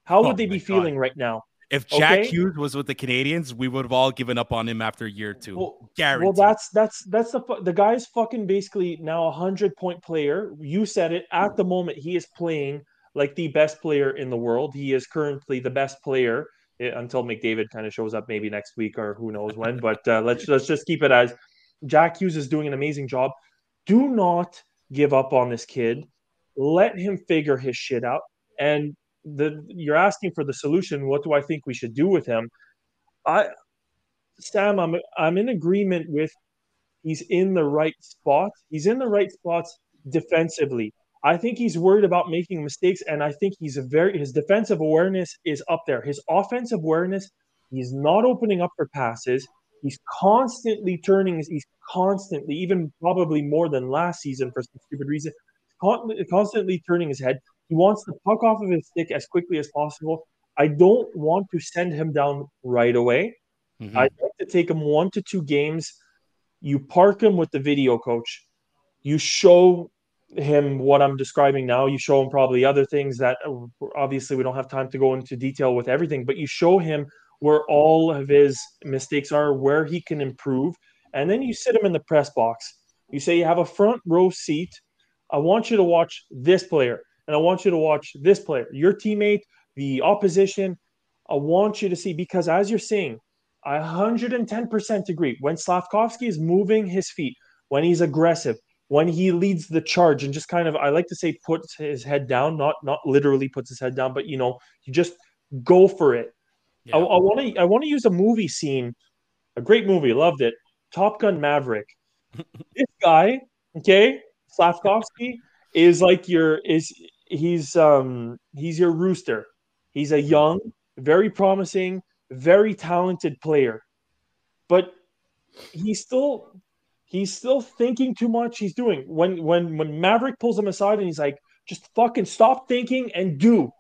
how would oh they be feeling right now? If Jack okay? Hughes was with the Canadiens, we would have all given up on him after year two. Well, Guaranteed. well that's that's that's the the guy's fucking basically now a hundred point player. You said it. At the moment, he is playing like the best player in the world. He is currently the best player until McDavid kind of shows up maybe next week or who knows when. But uh, let's let's just keep it as Jack Hughes is doing an amazing job. Do not give up on this kid. Let him figure his shit out. And the you're asking for the solution. What do I think we should do with him? I, Sam, I'm I'm in agreement with. He's in the right spot. He's in the right spots defensively. I think he's worried about making mistakes, and I think he's a very his defensive awareness is up there. His offensive awareness, he's not opening up for passes. He's constantly turning. He's constantly, even probably more than last season for some stupid reason, constantly turning his head. He wants the puck off of his stick as quickly as possible. I don't want to send him down right away. Mm-hmm. I'd like to take him one to two games. You park him with the video coach. You show him what I'm describing now. You show him probably other things that uh, obviously we don't have time to go into detail with everything, but you show him where all of his mistakes are, where he can improve. And then you sit him in the press box. You say you have a front row seat. I want you to watch this player and I want you to watch this player, your teammate, the opposition. I want you to see because as you're seeing, I 110% agree. When Slafkovsky is moving his feet, when he's aggressive, when he leads the charge and just kind of I like to say puts his head down, not not literally puts his head down, but you know, you just go for it. Yeah. I want to I want to use a movie scene, a great movie, loved it. Top Gun Maverick. this guy, okay, Slafkovsky is like your is he's um he's your rooster. He's a young, very promising, very talented player. But he's still he's still thinking too much. He's doing when when when Maverick pulls him aside and he's like, just fucking stop thinking and do.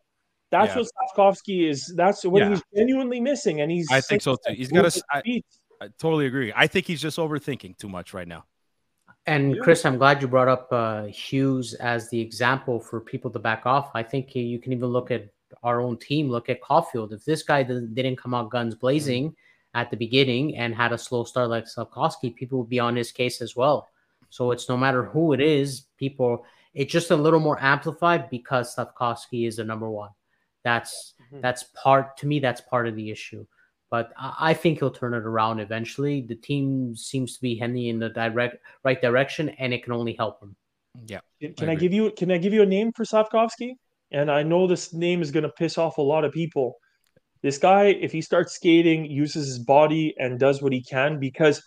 That's yeah. what Slafkovsky is. That's what yeah. he's genuinely missing. And he's I think so too. He's got to I, I totally agree. I think he's just overthinking too much right now. And Chris, I'm glad you brought up uh, Hughes as the example for people to back off. I think you can even look at our own team. Look at Caufield. If this guy didn't come out guns blazing mm-hmm. At the beginning and had a slow start like Slafkovsky, people would be on his case as well. So it's no matter who it is, people. It's just a little more amplified because Slafkovsky is the number one. That's mm-hmm. that's part to me. That's part of the issue but I think he'll turn it around eventually. The team seems to be heading in the direct right direction, and it can only help him. Yeah. Can I, I give you Can I give you a name for Slafkovsky? And I know this name is going to piss off a lot of people. This guy, if he starts skating, uses his body and does what he can, because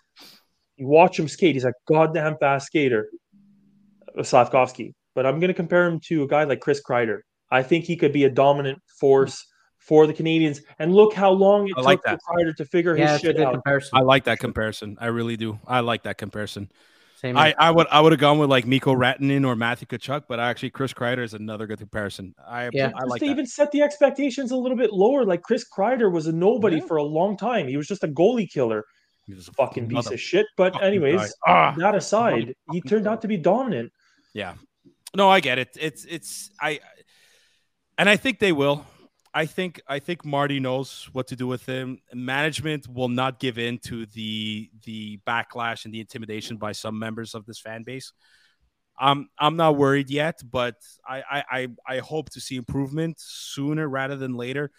you watch him skate, he's a goddamn fast skater, Slafkovsky. But I'm going to compare him to a guy like Chris Kreider. I think he could be a dominant force for the Canadiens. And look how long it I took like for Kreider to figure yeah, his shit out. Comparison. I like that comparison. I really do. I like that comparison. Same I, I would I would have gone with like Mikko Rantanen or Matthew Tkachuk, but actually Chris Kreider is another good comparison. I yeah, I like to that. even set the expectations a little bit lower. Like Chris Kreider was a nobody yeah. for a long time. He was just a goalie killer. He was a fucking piece of shit. But anyways, ah, that aside, he turned out to be dominant. Yeah. No, I get it. It's it's I and I think they will. I think I think Marty knows what to do with him. Management will not give in to the the backlash and the intimidation by some members of this fan base. I'm I'm not worried yet, but I I I hope to see improvement sooner rather than later.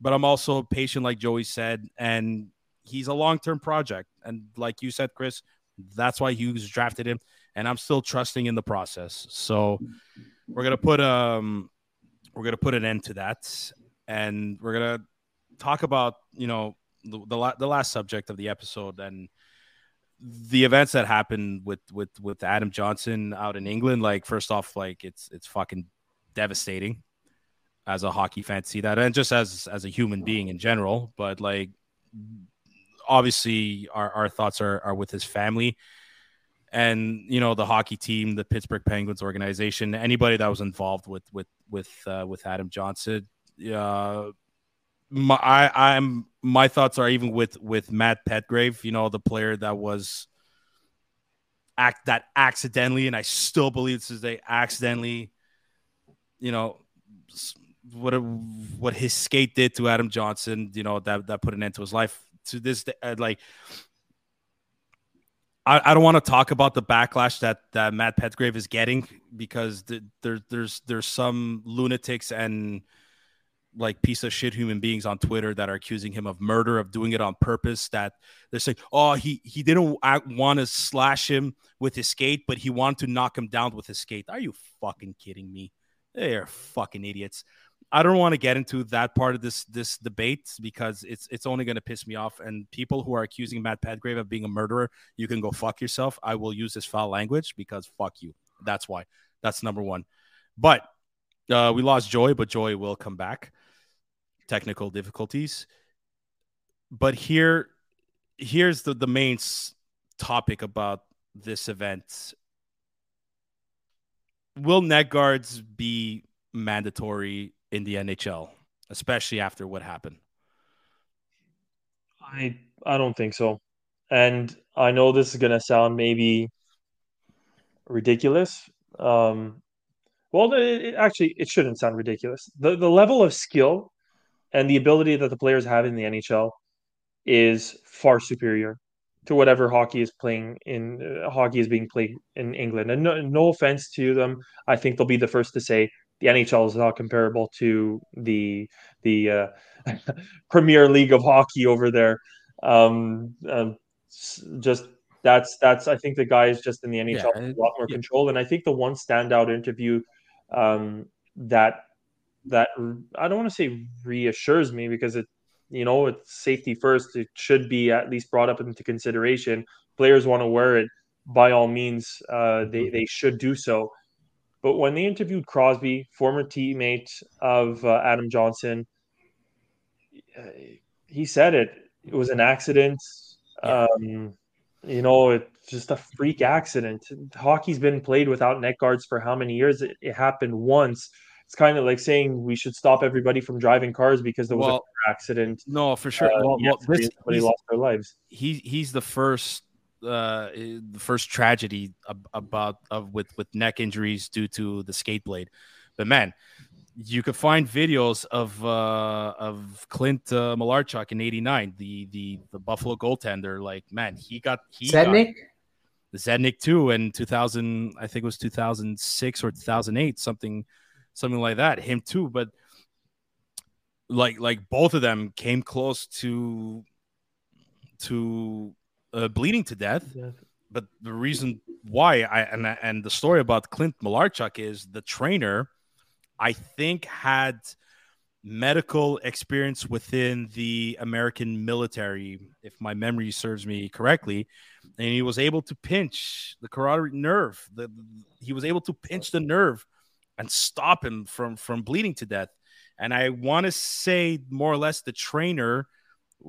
But I'm also patient, like Joey said, and he's a long term project. And like you said, Chris, that's why Hughes drafted him, and I'm still trusting in the process. So we're gonna put um we're gonna put an end to that and we're gonna talk about you know the the, la- the last subject of the episode and the events that happened with with with Adam Johnson out in England. Like first off, like it's it's fucking devastating. as a hockey fan to see that, and just as as a human being in general. But like, obviously, our our thoughts are are with his family, and you know the hockey team, the Pittsburgh Penguins organization, anybody that was involved with with with uh, with Adam Johnson. Uh, my I, I'm my thoughts are even with with Matt Petgrave, you know, the player that was act that accidentally, and I still believe this is a accidentally, you know, what what his skate did to Adam Johnson, you know, that that put an end to his life. To this, day, uh, like, I, I don't want to talk about the backlash that that Matt Petgrave is getting because the, there there's there's some lunatics and like piece of shit human beings on Twitter that are accusing him of murder, of doing it on purpose. That they're saying, oh, he he didn't want to slash him with his skate, but he wanted to knock him down with his skate. Are you fucking kidding me? They're fucking idiots. I don't want to get into that part of this this debate because it's it's only going to piss me off. And people who are accusing Matt Petgrave of being a murderer, you can go fuck yourself. I will use this foul language because fuck you. That's why. That's number one. But uh, we lost Joy, but Joy will come back technical difficulties. But here, here's the, the main topic about this event. Will neck guards be mandatory in the NHL, especially after what happened? I I don't think so. And I know this is to sound maybe ridiculous. Um, well, it, it, actually, it shouldn't sound ridiculous. The the level of skill and the ability that the players have in the NHL is far superior to whatever hockey is playing in uh, hockey is being played in England. And no, no offense to them, I think they'll be the first to say the NHL is not comparable to the the uh, Premier League of hockey over there. Um, um, just that's that's I think the guys just in the NHL yeah, have a lot more yeah. control. And I think the one standout interview um, that that I don't want to say reassures me because it, you know, it's safety first. It should be at least brought up into consideration. Players want to wear it. By all means, uh, they they should do so. But when they interviewed Crosby, former teammate of uh, Adam Johnson, uh, he said it. It was an accident. Yeah. Um, you know, it's just a freak accident. Hockey's been played without neck guards for how many years? It, it happened once it's kind of like saying we should stop everybody from driving cars because there was well, a accident. No, for sure. Uh, well, well this, somebody lost their lives. He he's the first uh the first tragedy about of with with neck injuries due to the skate blade. But man, you could find videos of uh of Clint uh, Malarchuk in 89, the the the Buffalo goaltender like man, he got he Zednik? got the Zednik too in 2000 I think it was 2006 or 2008 something something like that. Him too, but like like both of them came close to to uh, bleeding to death. But the reason why I and and the story about Clint Malarchuk is the trainer, I think had medical experience within the American military, if my memory serves me correctly, and he was able to pinch the carotid nerve. The, he was able to pinch the nerve and stop him from from bleeding to death. And I want to say more or less the trainer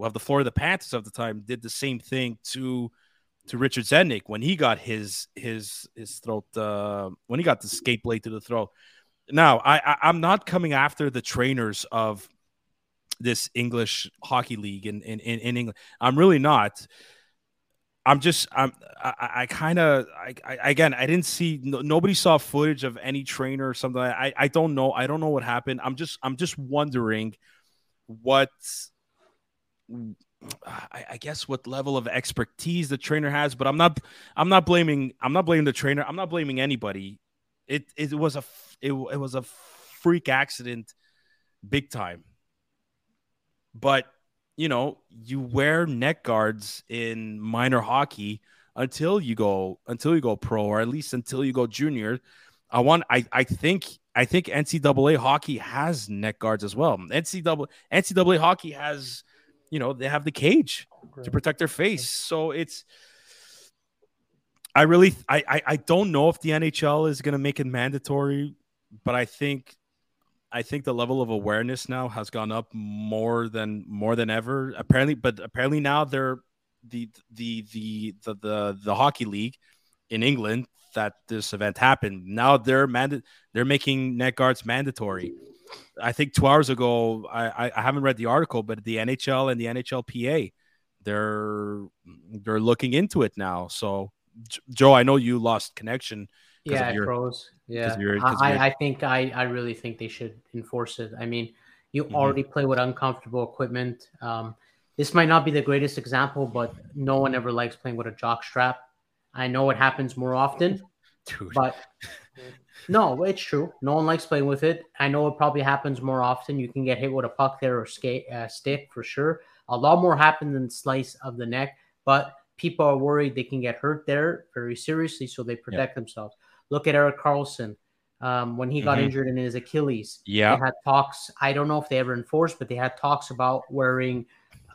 of the Florida Panthers of the time did the same thing to to Richard Zednik when he got his his his throat uh, when he got the skate blade to the throat. Now I, I I'm not coming after the trainers of this English hockey league in in, in England. I'm really not. I'm just I'm I, I kind of I, I, again I didn't see no, nobody saw footage of any trainer or something. I I don't know I don't know what happened. I'm just I'm just wondering what I, I guess what level of expertise the trainer has. But I'm not I'm not blaming I'm not blaming the trainer. I'm not blaming anybody. It it was a it, it was a freak accident, big time. But you know, you wear neck guards in minor hockey until you go until you go pro, or at least until you go junior. I want I I think I think NCAA hockey has neck guards as well. NCAA NCAA hockey has, you know, they have the cage to protect their face. So it's I really I I, I don't know if the NHL is gonna make it mandatory, but I think I think the level of awareness now has gone up more than more than ever. Apparently, but apparently now they're the the the the the, the hockey league in England that this event happened. Now they're manda- they're making neck guards mandatory. I think two hours ago, I, I haven't read the article, but the NHL and the NHLPA, they're they're looking into it now. So, Joe, I know you lost connection. Yeah, your, pros. Yeah, I, I think I, I really think they should enforce it. I mean, you mm-hmm. already play with uncomfortable equipment. Um, this might not be the greatest example, but no one ever likes playing with a jock strap. I know it happens more often, Dude. but no, it's true. No one likes playing with it. I know it probably happens more often. You can get hit with a puck there or skate uh, stick for sure. A lot more happen than slice of the neck, but people are worried they can get hurt there very seriously, so they protect themselves. Look at Erik Karlsson Um, when he got mm-hmm. injured in his Achilles, yeah, they had talks. I don't know if they ever enforced, but they had talks about wearing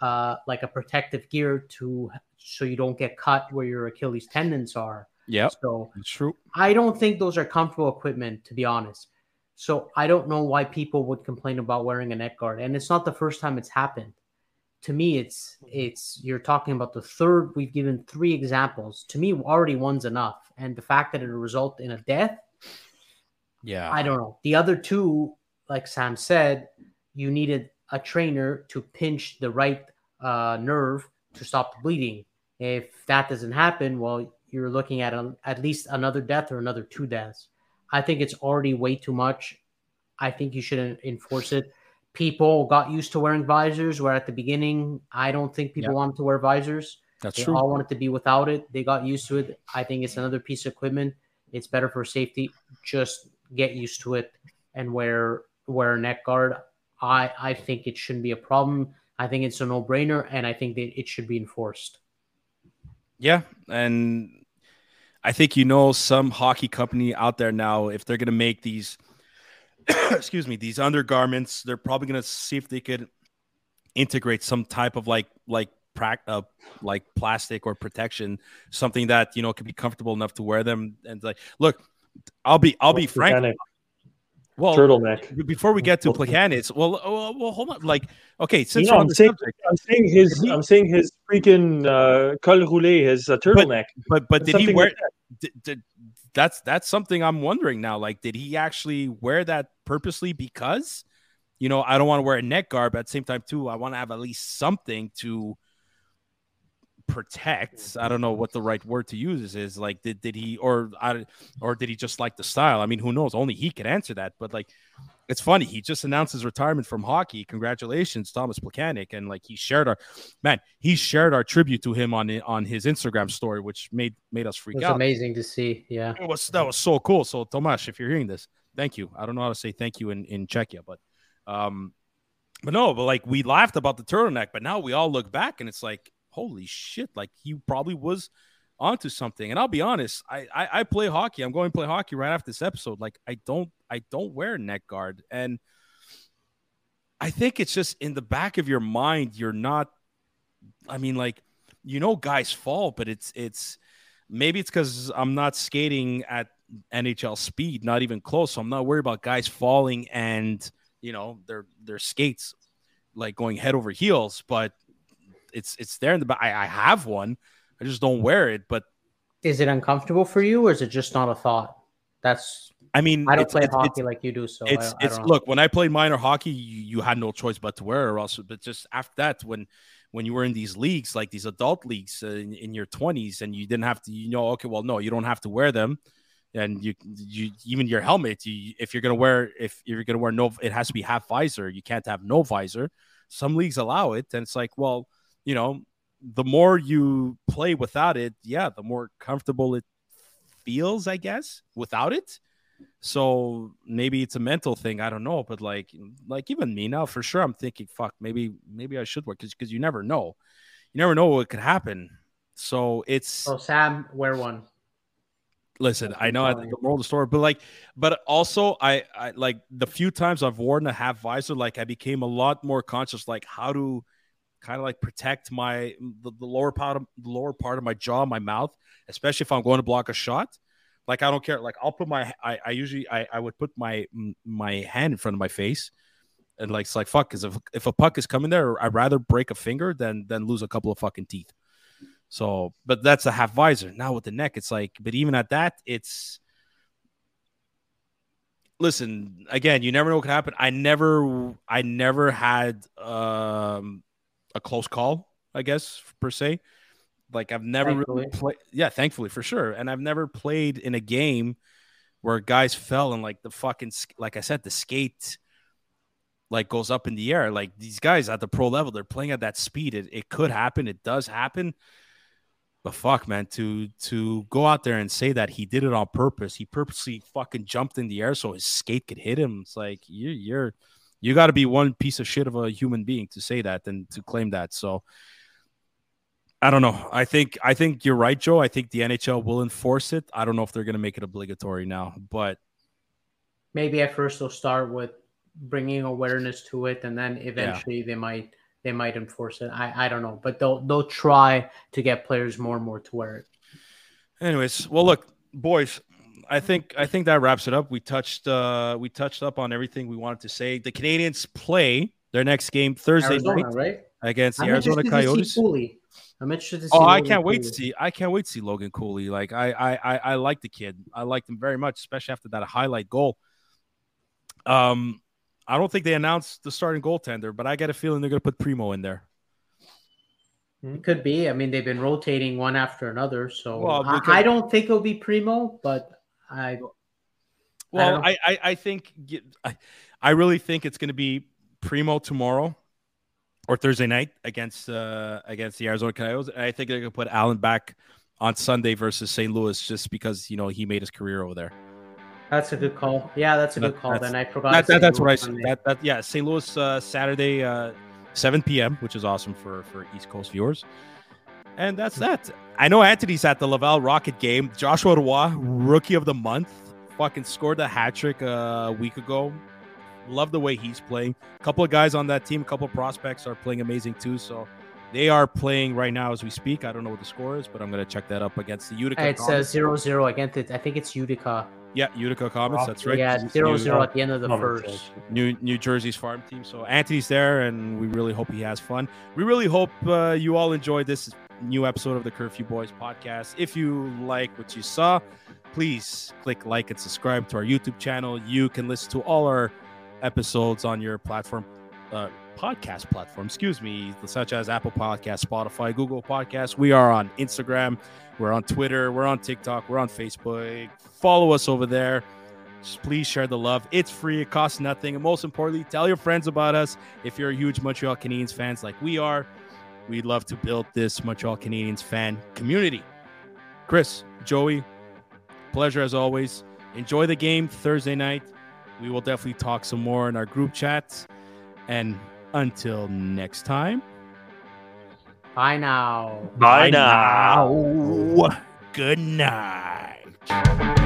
uh, like a protective gear to so you don't get cut where your Achilles tendons are. Yeah. So it's true. I don't think those are comfortable equipment, to be honest. So I don't know why people would complain about wearing a neck guard. And it's not the first time it's happened. To me, it's it's you're talking about the third. We've given three examples. To me, already one's enough. And the fact that it result in a death, yeah, I don't know. The other two, like Sam said, you needed a trainer to pinch the right uh, nerve to stop the bleeding. If that doesn't happen, well, you're looking at a, at least another death or another two deaths. I think it's already way too much. I think you shouldn't enforce it. People got used to wearing visors, where at the beginning, I don't think people yeah. wanted to wear visors. That's they true. all wanted to be without it. They got used to it. I think it's another piece of equipment. It's better for safety. Just get used to it and wear wear a neck guard. I I think it shouldn't be a problem. I think it's a no brainer, and I think that it should be enforced. Yeah, and I think you know some hockey company out there now if they're going to make these excuse me, these undergarments, they're probably going to see if they could integrate some type of like like uh, like plastic or protection, something that you know could be comfortable enough to wear them. And like, look, I'll be I'll be frank. Well, turtleneck. Before we get to Plekanec, well, well, well, hold on. Like, okay, since I'm, saying, subject, I'm saying his, he, I'm saying his freaking uh, col roulé, his uh, turtleneck. But, but, but did he wear? Like did, did, that's that's something I'm wondering now. Like, did he actually wear that purposely because, you know, I don't want to wear a neck guard, but at the same time too, I want to have at least something to protect i don't know what the right word to use is like did, did he or I, or did he just like the style? I mean who knows? Only he can answer that but like it's funny he just announced his retirement from hockey. Congratulations thomas Plekanec. and like he shared our man he shared our tribute to him on on his instagram story which made made us freak it was out. amazing to see yeah. It was that was so cool. So tomas if you're hearing this thank you. I don't know how to say thank you in in czechia but um but no but like we laughed about the turtleneck but now we all look back and it's like holy shit, like he probably was onto something. And I'll be honest, I, I, I play hockey. I'm going to play hockey right after this episode. Like I don't I don't wear neck guard, and I think it's just in the back of your mind. You're not. I mean, like you know, guys fall, but it's it's maybe it's because I'm not skating at NHL speed, not even close. So I'm not worried about guys falling and you know their their skates like going head over heels. But it's it's there in the back. I, I have one. I just don't wear it. But is it uncomfortable for you, or is it just not a thought? That's I mean, I don't play hockey like you do, so it's I, I it's look when I played minor hockey, you, you, had no choice but to wear it, or else. But just after that, when when you were in these leagues, like these adult leagues uh, in, in, your twenties, and you didn't have to, you know, okay, well, no, you don't have to wear them, and you you even your helmet, you, if you're gonna wear if you're gonna wear no, it has to be half visor. You can't have no visor. Some leagues allow it, and it's like, well, you know, the more you play without it, yeah, the more comfortable it feels, I guess, without it. So maybe it's a mental thing. I don't know, but like, like even me now, for sure, I'm thinking, fuck, maybe, maybe I should work because because you never know, you never know what could happen. So it's. So Sam, wear one. Listen, I know I think the moral of the story, but like, but also I, I like the few times I've worn a half visor, like I became a lot more conscious, like how to kind of like protect my the, the, lower part of the lower part of my jaw, my mouth, especially if I'm going to block a shot. Like I don't care. Like I'll put my I, I usually I, I would put my my hand in front of my face and like it's like fuck because if if a puck is coming there, I'd rather break a finger than than lose a couple of fucking teeth. So, but that's a half visor. Now with the neck, it's like, but even at that, it's listen again. You never know what can happen. I never, I never had um a close call. I guess per se. Like I've never thankfully. really played. Yeah, thankfully for sure. And I've never played in a game where guys fell and like the fucking like I said, the skate like goes up in the air. Like these guys at the pro level, they're playing at that speed. It, it could happen. It does happen. But fuck, man, to to go out there and say that he did it on purpose, he purposely fucking jumped in the air so his skate could hit him. It's like you you're you got to be one piece of shit of a human being to say that and to claim that. So I don't know. I think I think you're right, Joe. I think the NHL will enforce it. I don't know if they're going to make it obligatory now, but maybe at first they'll start with bringing awareness to it, and then eventually yeah. they might they might enforce it. I, I don't know, but they'll they'll try to get players more and more to wear it. Anyways, well, look, boys, I think I think that wraps it up. We touched uh we touched up on everything we wanted to say. The Canadiens play their next game Thursday Arizona, night right? against the I'm Arizona Coyotes. I'm interested to see. Oh, Logan I can't Cooley. wait to see. I can't wait to see Logan Cooley. Like I, I, I, I like the kid. I liked him very much, especially after that highlight goal. Um, I don't think they announced the starting goaltender, but I get a feeling they're going to put Primeau in there. It could be. I mean, they've been rotating one after another, so well. I, I, don't think it'll be Primeau, but I. Well, I, I, I think I, I really think it's going to be Primeau tomorrow or Thursday night against uh, against the Arizona Coyotes, and I think they're going to put Allen back on Sunday versus St. Louis just because you know he made his career over there. That's a good call. Yeah, that's a good call. Then I forgot. That, that, that's what I said. That, that, yeah, St. Louis uh, Saturday, uh, 7 p.m., which is awesome for for East Coast viewers. And that's that. I know Anthony's at the Laval Rocket game. Joshua Roy, rookie of the month, fucking scored a hat trick uh, a week ago. Love the way he's playing. A couple of guys on that team, a couple of prospects are playing amazing too. So they are playing right now as we speak. I don't know what the score is, but I'm going to check that up against the Utica. It says 0 0 against it. I think it's Utica. Yeah, Utica Comets. That's right. Yeah, 0 0 at the end of the first. New New Jersey's farm team. So Anthony's there, and we really hope he has fun. We really hope uh, you all enjoyed this new episode of the Curfew Boys podcast. If you like what you saw, please click like and subscribe to our YouTube channel. You can listen to all our episodes on your platform. Uh, podcast platform, excuse me, such as Apple Podcast, Spotify, Google Podcasts. We are on Instagram, we're on Twitter, we're on TikTok, we're on Facebook. Follow us over there. Just please share the love. It's free, it costs nothing. And most importantly, tell your friends about us. If you're a huge Montreal Canadiens fans like we are, we'd love to build this Montreal Canadiens fan community. Chris, Joey, pleasure as always. Enjoy the game Thursday night. We will definitely talk some more in our group chats. And until next time. Bye now. Bye, Bye now. now. Good night.